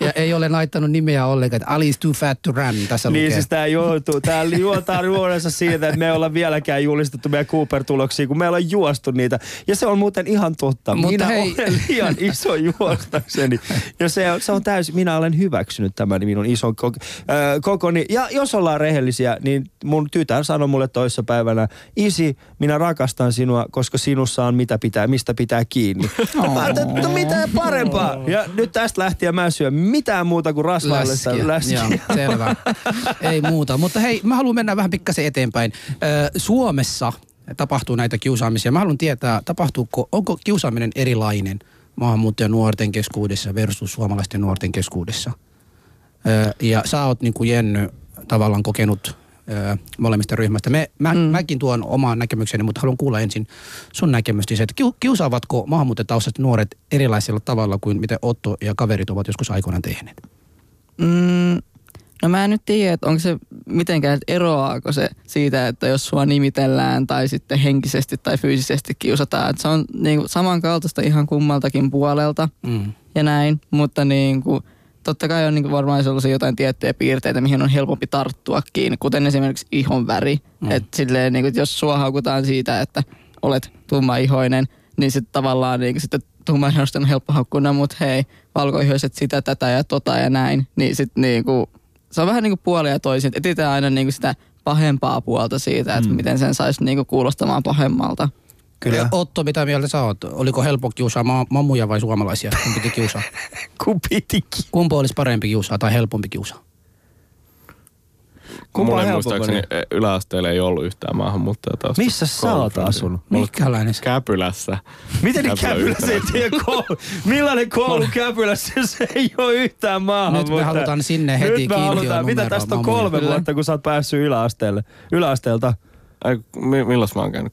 Ja ei ole laittanut nimeä ollenkaan, että Ali is too fat to run. Tässä Niin lukee. siis tää juontuu, tää juontaa juonensa siitä, että me ei olla vieläkään julistettu meidän Cooper-tuloksia, kun me ollaan juostu niitä. Ja se on muuten ihan totta. Mutta minä hei. olen liian iso juostakseni. Ja se on, se on täysin, minä olen hyväksynyt tämän minun ison koko, äh, kokoni. Ja jos ollaan rehellisiä, niin mun tytär sanoi mulle toissapäivänä, isi, minä rakastan sinua, koska sinussa on mitä pitää, mistä pitää kiinni. Mä ajattelin, että no mitä parempaa. Ja nyt tästä lähtien mä en syö mitään muuta kuin rasvaillista Läskiä. läskiä. Joo, selvä. Ei muuta. Mutta hei, mä haluan mennä vähän pikkasen eteenpäin. Suomessa tapahtuu näitä kiusaamisia. Mä haluan tietää, tapahtuuko, onko kiusaaminen erilainen maahanmuuttajan nuorten keskuudessa versus suomalaisten nuorten keskuudessa? Ja sä oot niin kuin Jenny tavallaan kokenut ö, molemmista ryhmästä. Me, mä, mm. Mäkin tuon oman näkemykseni, mutta haluan kuulla ensin sun näkemystä. Se, että kiu- kiusaavatko maahanmuuttajataustaiset nuoret erilaisella tavalla kuin mitä Otto ja kaverit ovat joskus aikoinaan tehneet? Mm, no mä en nyt tiedä, että onko se mitenkään, että eroaako se siitä, että jos sua nimitellään tai sitten henkisesti tai fyysisesti kiusataan. Että se on niin kuin samankaltaista ihan kummaltakin puolelta Mm. ja näin, mutta niin kuin, totta kai on niin kuin varmaan sellaisia jotain tiettyjä piirteitä, mihin on helpompi tarttua kiinni, kuten esimerkiksi ihon väri. Mm. Että silleen, niin kuin, jos sua haukutaan siitä, että olet tummaihoinen, niin sitten tavallaan niin kuin, sitten tummaihoisten on helppo haukkua, no, mutta hei, valkoihoiset sitä, tätä ja tota ja näin. Niin sitten niin kuin, se on vähän niin kuin puolia toisin. Etsitään aina niin kuin sitä pahempaa puolta siitä, että mm. miten sen saisi niin kuin kuulostamaan pahemmalta. Kyllä. Otto, mitä mieltä sä oot? Oliko helppo kiusaa ma- mammuja vai suomalaisia? Kun piti kiusaa? Kun pitikin. Kumpi olisi parempi kiusaa tai helpompi kiusaa? Kumpa mulla ei helpompi? muistaakseni yläasteella ei ollut yhtään maahanmuuttajaa taustasta. Missä sä oot asunut? Mikäläinen? Käpylässä. Miten niin Käpylä Käpylässä ei tiedä koulu? Millainen koulu Käpylässä, jos ei ole yhtään maahanmuuttajaa? Nyt me halutaan sinne heti Nyt me halutaan. Mitä tästä on kolme vuotta, kun sä oot päässyt yläasteelle? Yläasteelta? Ai, mi- milloin mä oon käynyt?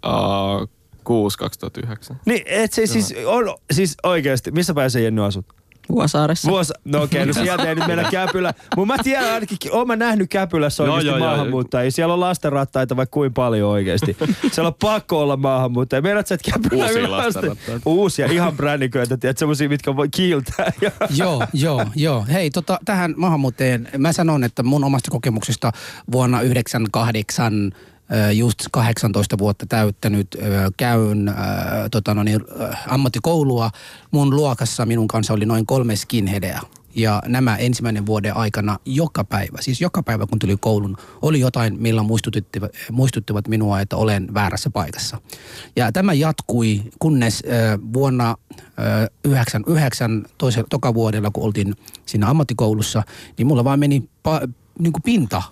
2006, 2009. Niin, et se siis on, siis oikeesti, missä päin Jenny asut? Vuosaaressa. Vuosi, no okei, no sieltä ei nyt mennä Käpylä. Mutta mä tiedän ainakin, oon mä nähnyt Käpylässä oikeasti joo, joo. maahanmuuttajia. Siellä on lastenrattaita vaikka kuin paljon oikeasti. Siellä on pakko olla maahanmuuttajia. Meidät sä, että Käpylä Uusia lastenrattaita. Uusia, ihan bränniköitä, tiedät, semmosia, mitkä voi kiiltää. Joo, joo, joo. Hei, tota, tähän maahanmuuttajien, mä sanon, että mun omasta kokemuksesta vuonna 98 ö, just 18 vuotta täyttänyt, käyn tota, no niin, ammattikoulua. Mun luokassa minun kanssa oli noin kolme skinheadeä. Ja nämä ensimmäinen vuoden aikana joka päivä, siis joka päivä kun tuli koulun, oli jotain, millä muistuttivat, minua, että olen väärässä paikassa. Ja tämä jatkui, kunnes vuonna ö, 99 toisella toka vuodella, kun oltiin siinä ammattikoulussa, niin mulla vaan meni pa, niin kuin pinta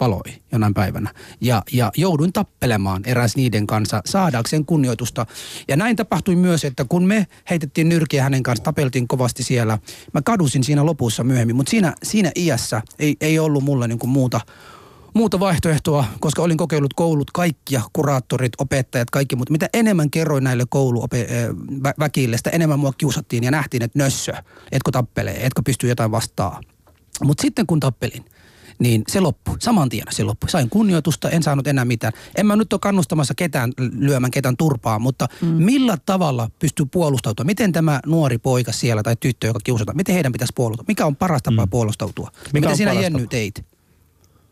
paloi jonain päivänä. Ja, ja jouduin tappelemaan eräs niiden kanssa saadakseen kunnioitusta. Ja näin tapahtui myös, että kun me heitettiin nyrkiä hänen kanssa, tapeltiin kovasti siellä. Mä kadusin siinä lopussa myöhemmin, mutta siinä, siinä iässä ei, ei ollut mulla niinku muuta, muuta vaihtoehtoa, koska olin kokeillut koulut, kaikkia, kuraattorit, opettajat, kaikki, mutta mitä enemmän kerroin näille kouluväkille, sitä enemmän mua kiusattiin ja nähtiin, että nössö, etkö tappelee, etkö pysty jotain vastaan. Mutta sitten kun tappelin, niin se loppui. Saman tien se loppui. Sain kunnioitusta, en saanut enää mitään. En mä nyt ole kannustamassa ketään lyömään ketään turpaa, mutta mm. millä tavalla pystyy puolustautumaan? Miten tämä nuori poika siellä tai tyttö, joka kiusataan, miten heidän pitäisi puolustautua? Mikä on paras tapa mm. puolustautua? Mikä Mitä sinä paras Jenny tapa? teit?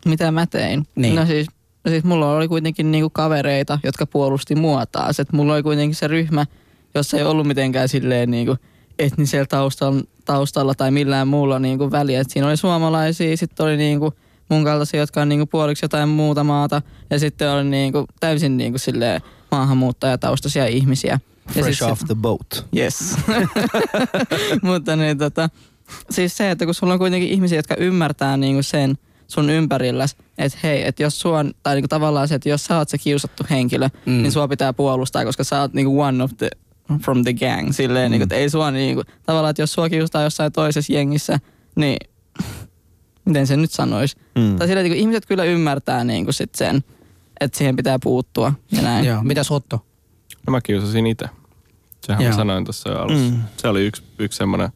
Mitä mä tein? Niin. No siis, no siis mulla oli kuitenkin niinku kavereita, jotka puolusti mua taas. Et mulla oli kuitenkin se ryhmä, jossa ei ollut mitenkään silleen niinku etnisellä taustalla, taustalla tai millään muulla niinku väliä. Et siinä oli suomalaisia, sitten oli niinku mun kaltaisia, jotka on niinku puoliksi jotain muuta maata. Ja sitten oli niinku täysin niinku silleen maahanmuuttajataustaisia ihmisiä. Ja Fresh sit off the boat. Yes. Mutta niin tota, siis se, että kun sulla on kuitenkin ihmisiä, jotka ymmärtää niinku sen sun ympärilläs, että hei, että jos sua on, tai niinku tavallaan se, että jos sä oot se kiusattu henkilö, mm. niin sua pitää puolustaa, koska sä oot niinku one of the, from the gang, silleen, mm. niinku, että ei sua niinku, tavallaan, että jos sua kiusataan jossain toisessa jengissä, niin miten se nyt sanoisi? Mm. Tai silleen, että kun ihmiset kyllä ymmärtää niinku sit sen, että siihen pitää puuttua ja näin. Joo, mitäs Otto? No mä kiusasin itse. Sehän Joo. mä sanoin tuossa jo alussa. Mm. Se oli yksi, yksi semmoinen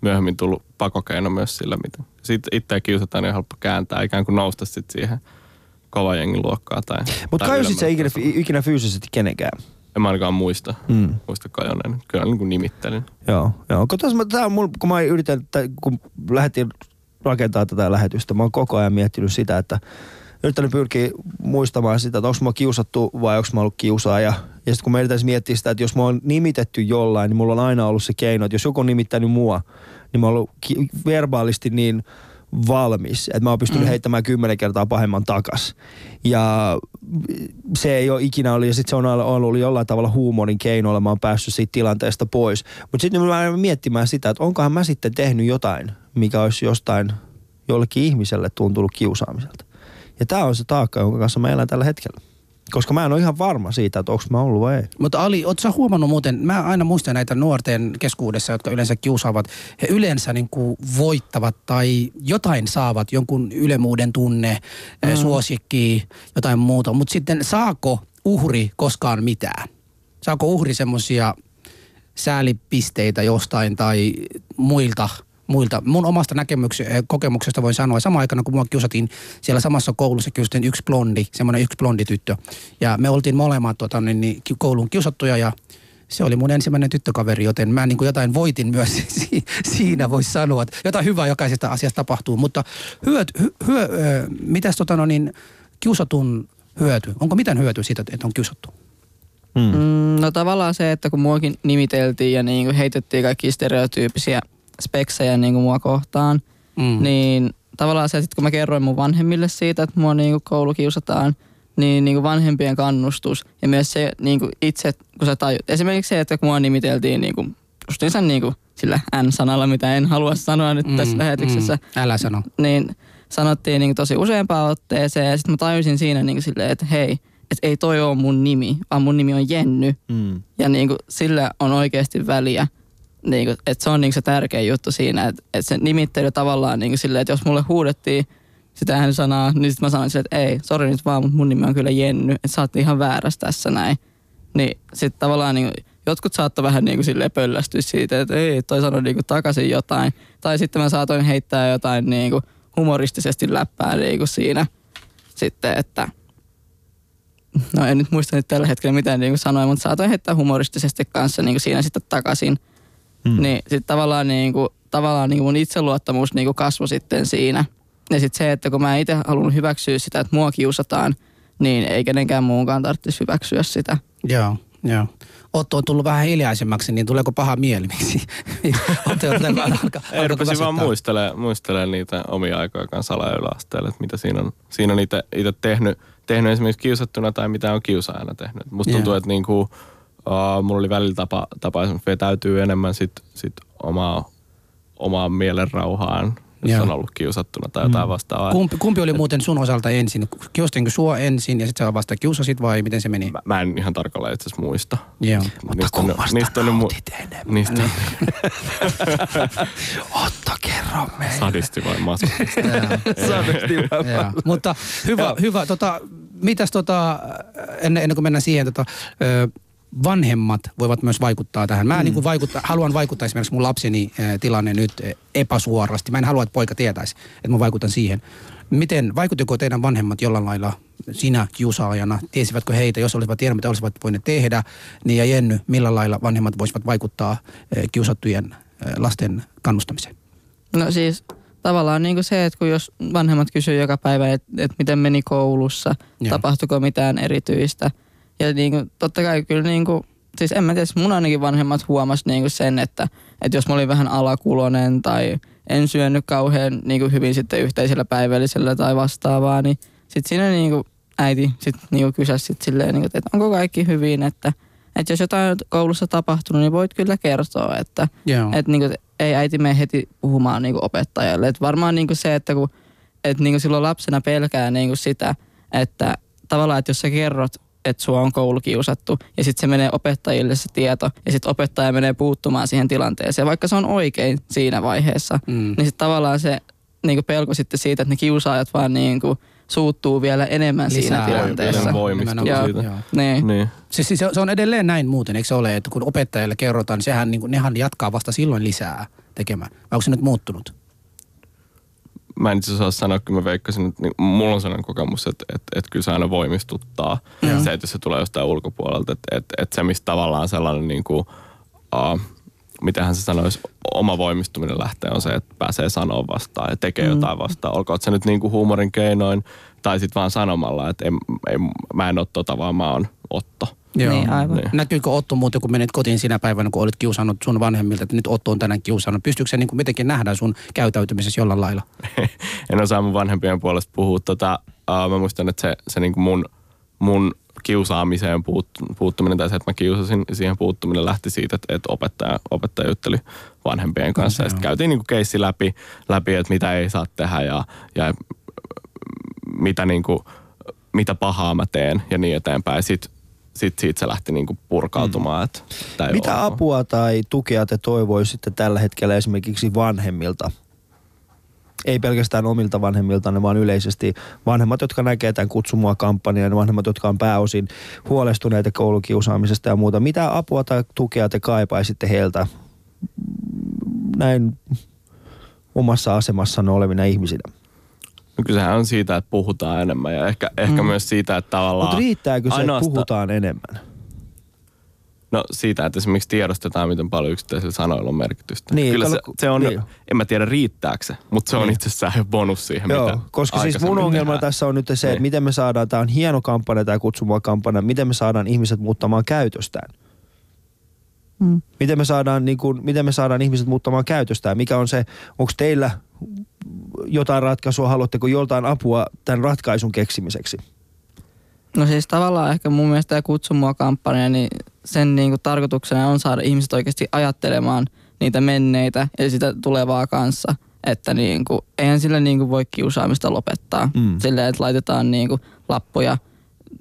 myöhemmin tullut pakokeino myös sillä, mitä sitten itseä kiusataan, niin on helppo kääntää, ikään kuin nousta sit siihen kova jengin luokkaa. Tai, Mutta kajosit sä ikinä, ikinä fyysisesti kenenkään? En mä ainakaan muista, Mm. muista kajonneen. Kyllä niin kuin nimittelin. Joo, joo. Kun, tässä, mä- tää on mul, kun mä yritän, tai kun lähdettiin rakentaa tätä lähetystä, mä oon koko ajan miettinyt sitä, että yrittänyt pyrkiä muistamaan sitä, että onko mä kiusattu vai onko mä ollut kiusaaja. Ja sitten kun mä yritäisin miettiä sitä, että jos mä oon nimitetty jollain, niin mulla on aina ollut se keino, että jos joku on nimittänyt mua, niin mä oon ollut ki- verbaalisti niin valmis, että mä oon pystynyt mm. heittämään kymmenen kertaa pahemman takas. Ja se ei ole ikinä ollut, ja sitten se on ollut- jollain tavalla huumorin keinoilla, mä oon päässyt siitä tilanteesta pois. Mutta sitten mä aloin miettimään sitä, että onkohan mä sitten tehnyt jotain, mikä olisi jostain jollekin ihmiselle tuntunut kiusaamiselta. Ja tämä on se taakka, jonka kanssa mä elän tällä hetkellä. Koska mä en ole ihan varma siitä, että onko mä ollut vai ei. Mutta Ali, ootko sä huomannut muuten, mä aina muistan näitä nuorten keskuudessa, jotka yleensä kiusaavat, he yleensä niin kuin voittavat tai jotain saavat, jonkun ylemuuden tunne, mm. suosikki, jotain muuta. Mutta sitten saako uhri koskaan mitään? Saako uhri semmoisia säälipisteitä jostain tai muilta muilta. Mun omasta näkemyks- eh, kokemuksesta voin sanoa, sama aikana kun mua kiusatiin siellä samassa koulussa, kiusatiin yksi blondi, semmoinen yksi blondi tyttö. Ja me oltiin molemmat tota, niin, niin, koulun kiusattuja ja se oli mun ensimmäinen tyttökaveri, joten mä niin kuin jotain voitin myös si- siinä, voisi sanoa, että jotain hyvää jokaisesta asiasta tapahtuu. Mutta hyöt, hy, hyö, ö, mitäs tota, no, niin, kiusatun hyöty, onko mitään hyötyä siitä, että on kiusattu? Mm. Mm, no tavallaan se, että kun muakin nimiteltiin ja niin kuin heitettiin kaikki stereotyyppisiä speksejä niin kuin mua kohtaan, Mm. niin tavallaan se, että kun mä kerroin mun vanhemmille siitä, että mua niin kuin koulukiusataan, niin, niin kuin vanhempien kannustus ja myös se niin kuin itse, kun sä tajut, esimerkiksi se, että kun mua nimiteltiin niin kuin, justiinsa niin kuin sillä N-sanalla, mitä en halua sanoa nyt tässä lähetyksessä, Mm. Älä sano. niin sanottiin niin tosi useampaan otteeseen ja sitten mä tajusin siinä niin silleen, että hei, että ei toi ole mun nimi, vaan mun nimi on Jenny. Mm. Ja niin kuin, sillä on oikeasti väliä. Niin kuin, että se on niin se tärkeä juttu siinä, että, että se nimittely tavallaan niin kuin silleen, että jos mulle huudettiin sitä sanaa, niin sitten mä sanoin silleen, että ei, sori nyt vaan, mutta mun nimi on kyllä Jenny, että sä oot ihan väärässä tässä näin. Niin sitten tavallaan niin kuin, jotkut saattoi vähän niin kuin pöllästyä siitä, että ei, toi sanoi niin kuin takaisin jotain. Tai sitten mä saatoin heittää jotain niin kuin humoristisesti läppää niin kuin siinä sitten, että no en nyt muista nyt tällä hetkellä mitään niin kuin sanoin, mutta saatoin heittää humoristisesti kanssa niin kuin siinä sitten takaisin. Mm. Niin sitten tavallaan, niin kuin, tavallaan niin kuin mun itseluottamus niin kuin kasvoi sitten siinä. Ja sitten se, että kun mä itse halunnut hyväksyä sitä, että mua kiusataan, niin ei kenenkään muunkaan tarvitsisi hyväksyä sitä. Joo, joo. Otto on tullut vähän hiljaisemmaksi, niin tuleeko paha mieli? Miksi? Otto Ei, rupesin vaan muistelemaan, muistelemaan niitä omia aikoja kanssa ala- yläasteella, että mitä siinä on, siinä on itse, itse tehnyt, tehnyt esimerkiksi kiusattuna tai mitä on kiusaajana tehnyt. Musta tuntuu, että niinku, uh, mulla oli välillä tapa, tapa esimerkiksi vetäytyy enemmän sit, sit omaa, omaa mielen rauhaan, jos Joo. on ollut kiusattuna tai jotain vastaavaa. Kumpi, kumpi oli muuten sun osalta ensin? Kiusatinko sua ensin ja sitten sä vasta kiusasit vai miten se meni? Mä, mä en ihan tarkalleen itse asiassa muista. Joo. Niistä on, niistä on, mu- enemmän? niistä Otto, kerro meille. sadisti vai masokisti. Joo. Mutta hyvä, hyvä. Tota, mitäs tota, ennen, ennen kuin mennään siihen, tota, ö, vanhemmat voivat myös vaikuttaa tähän. Mä mm. niin vaikuttaa, haluan vaikuttaa esimerkiksi mun lapseni ö, tilanne nyt ö, epäsuorasti. Mä en halua, että poika tietäisi, että mä vaikutan siihen. Miten, vaikuttiko teidän vanhemmat jollain lailla sinä kiusaajana? Tiesivätkö heitä, jos olisivat tiedä, mitä olisivat voineet tehdä? Niin ja Jenny, millä lailla vanhemmat voisivat vaikuttaa ö, kiusattujen lasten kannustamiseen? No siis tavallaan niin kuin se, että kun jos vanhemmat kysyy joka päivä, että, että miten meni koulussa. Joo. tapahtuiko mitään erityistä. Ja niin kuin, totta kai kyllä niin kuin, siis en mä tiedä, mun ainakin vanhemmat huomas niin kuin sen, että, että jos mä olin vähän alakulonen tai en syönyt kauhean niin kuin hyvin sitten yhteisellä päivällisellä tai vastaavaa, niin sitten siinä niin kuin äiti niin kuin kysäsi sit silleen, niin kuin, että onko kaikki hyvin, että, että jos jotain on koulussa tapahtunut, niin voit kyllä kertoa, että, Joo. että niinku, ei äiti mene heti puhumaan niinku opettajalle. Et varmaan niinku se, että kun, et niinku silloin lapsena pelkää niinku sitä, että tavallaan, että jos sä kerrot, että sua on koulukiusattu ja sitten se menee opettajille se tieto ja sitten opettaja menee puuttumaan siihen tilanteeseen, vaikka se on oikein siinä vaiheessa, Mm. niin sitten tavallaan se niinku pelko sitten siitä, että ne kiusaajat vaan niinku suuttuu vielä enemmän Lisää siinä tilanteessa. Voimistuu Nimenomaan. siitä. Joo. Niin. Niin. Siis, siis se, se on edelleen näin muuten, eikö se ole, että kun opettajalle kerrotaan, niin sehän, niin kuin, nehän jatkaa vasta silloin lisää tekemään. Vai onko se nyt muuttunut? Mä en itse asiassa osaa sanoa, kun mä veikkasin, että niin, mulla on sellainen kokemus, että, että, että kyllä se aina voimistuttaa. Joo. Se, että jos se tulee jostain ulkopuolelta, että, että, että se mistä tavallaan sellainen niin kuin, uh, mitähän se sanoisi, oma voimistuminen lähtee on se, että pääsee sanoa vastaan ja tekee mm. jotain vastaan. Olkoon se nyt niin kuin huumorin keinoin tai sitten vaan sanomalla, että en, ei, mä en ole tota, vaan mä oon Otto. Niin, aivan. Niin. Näkyykö Otto muuten, kun menet kotiin sinä päivänä, kun olit kiusannut sun vanhemmilta, että nyt Otto on tänään kiusannut? Pystyykö se niin kuin mitenkin nähdä sun käytäytymisessä jollain lailla? en osaa mun vanhempien puolesta puhua. Tota, uh, mä muistan, että se, se niinku mun, mun kiusaamiseen puut, puuttuminen tai se, että mä kiusasin, siihen puuttuminen lähti siitä, että, että opettaja, opettaja jutteli vanhempien kanssa. Ja sitten käytiin niinku keissi läpi, läpi, että mitä ei saa tehdä ja, ja mitä, niinku, mitä pahaa mä teen ja niin eteenpäin. Sitten sit siitä se lähti niinku purkautumaan. Mm. Ei Mitä ole apua tai tukea te toivoisitte tällä hetkellä esimerkiksi vanhemmilta? Ei pelkästään omilta vanhemmilta, vaan yleisesti vanhemmat, jotka näkee tämän kutsumua kampanjan, vanhemmat, jotka on pääosin huolestuneita koulukiusaamisesta ja muuta. Mitä apua tai tukea te kaipaisitte heiltä näin omassa asemassanne olevina ihmisinä? No kysehän on siitä, että puhutaan enemmän ja ehkä, ehkä mm. myös siitä, että tavallaan... Mutta riittääkö se, että ainoastaan- puhutaan enemmän? No siitä, että esimerkiksi tiedostetaan, miten paljon yksittäisillä sanoilla on merkitystä. Niin, Kyllä se, se on, niin. en mä tiedä riittääkö se, mutta se on Niin. itsessään jo bonus siihen, Joo, mitä koska siis mun ongelma tehdään. tässä on nyt se, että Niin. miten me saadaan, tämä on hieno kampanja, tämä kutsumua kampanja, miten me saadaan ihmiset muuttamaan käytöstään. Mm. Miten me saadaan, niin kuin, miten me saadaan ihmiset muuttamaan käytöstään? Mikä on se, onko teillä jotain ratkaisua, haluatteko joltain apua tämän ratkaisun keksimiseksi? No siis tavallaan ehkä mun mielestä tämä Kutsu mua kampanja, niin sen niin kuin tarkoituksena on saada ihmiset oikeasti ajattelemaan niitä menneitä ja sitä tulevaa kanssa. että niin kuin, eihän sillä niin kuin voi kiusaamista lopettaa. Mm. Silleen, että laitetaan niin kuin lappuja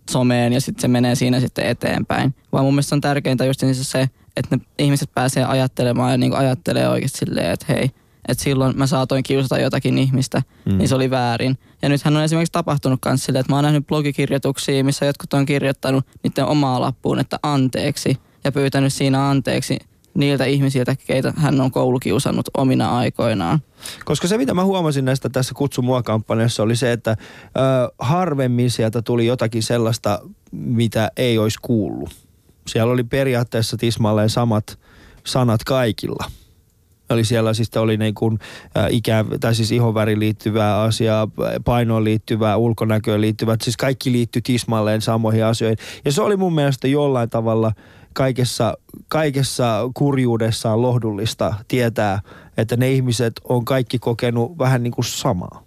someen ja sitten se menee siinä sitten eteenpäin. Vaan mun mielestä on tärkeintä just niin se, että ne ihmiset pääsee ajattelemaan ja niin ajattelee oikeasti silleen, että hei, että silloin mä saatoin kiusata jotakin ihmistä, mm. niin se oli väärin. Ja nythän on esimerkiksi tapahtunut myös silleen, että mä oon nähnyt blogikirjoituksia, missä jotkut on kirjoittanut niiden omaa lappuun, että anteeksi, ja pyytänyt siinä anteeksi niiltä ihmisiltä, keitä hän on koulukiusannut omina aikoinaan. Koska se, mitä mä huomasin näistä tässä Kutsu mua-kampanjassa, oli se, että ö, harvemmin sieltä tuli jotakin sellaista, mitä ei olisi kuullut. Siellä oli periaatteessa tismalleen samat sanat kaikilla. Eli siellä siis oli niin kuin, ikä, tai siis ihonväriin liittyvää asiaa, painoon liittyvää, ulkonäköön liittyvää, siis kaikki liittyi tismalleen samoihin asioihin. Ja se oli mun mielestä jollain tavalla kaikessa, kaikessa kurjuudessaan lohdullista tietää, että ne ihmiset on kaikki kokenut vähän niin kuin samaa.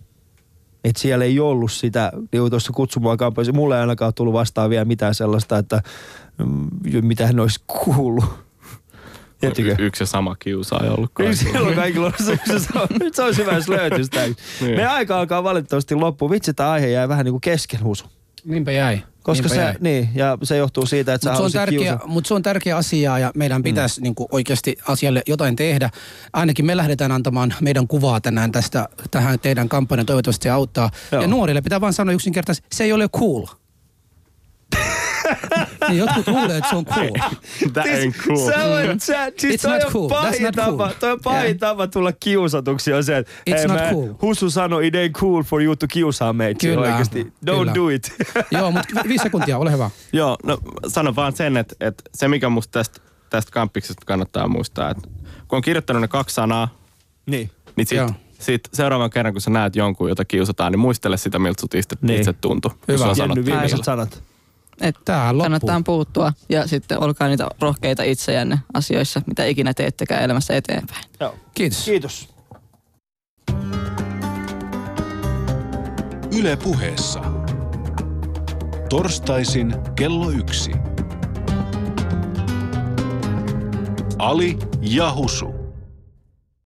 Että siellä ei ollut sitä, niin tuossa kutsumaan kampanjassa, mulle ei ainakaan tullut vastaan vielä mitään sellaista, että mm, mitä hän olisi kuullut. Tiedättekö? Y- yksi ja sama kiusaaja ollut kaikilla. silloin kaikilla on se, se, se, on- nyt se olisi hyvä, jos löytyisi. Niin. Meidän aika alkaa valitettavasti loppuun. Vitsi, tämä aihe jäi vähän niin kuin kesken husu. Niinpä jäi. Koska Niinpä se, jäi. niin, ja se johtuu siitä, että sä Mutta se, on tärkeä, kiusa- mut se on tärkeä asia ja meidän pitäisi mm. niinku oikeasti asialle jotain tehdä. Ainakin me lähdetään antamaan meidän kuvaa tänään tästä, tähän teidän kampanjan. Toivottavasti se auttaa. Joo. Ja nuorille pitää vaan sanoa yksinkertaisesti, se ei ole cool. Niin jotkut luulee, että se on cool. That ain't cool. Sä voit, sä, siis It's toi not on cool. That's not tapa, cool. toi on pahin Yeah. tapa tulla kiusatuksi on se, että It's hei, not mä, cool. Husu sanoi, it ain't cool for you to kiusaa meitä. Kyllä, Oikeasti, don't kyllä. do it. Joo, mutta viisi sekuntia, ole hyvä. Joo, no sanon vaan sen, että, että se mikä musta tästä, tästä kampiksesta kannattaa muistaa, että kun on kirjoittanut ne kaksi sanaa, niin. niin sit, Joo. sit seuraavan kerran, kun sä näet jonkun, jota kiusataan, niin muistele sitä, miltä sut itse, Niin. itse tuntui. kun Hyvä. se on Jenny, sanottu viimeiset sanat. Et Tähän loppuu. kannattaa puuttua ja sitten olkaa niitä rohkeita itseänne asioissa, mitä ikinä teettekään elämässä eteenpäin. Joo. Kiitos. Kiitos. Yle puheessa. Torstaisin kello yksi. Ali ja Husu.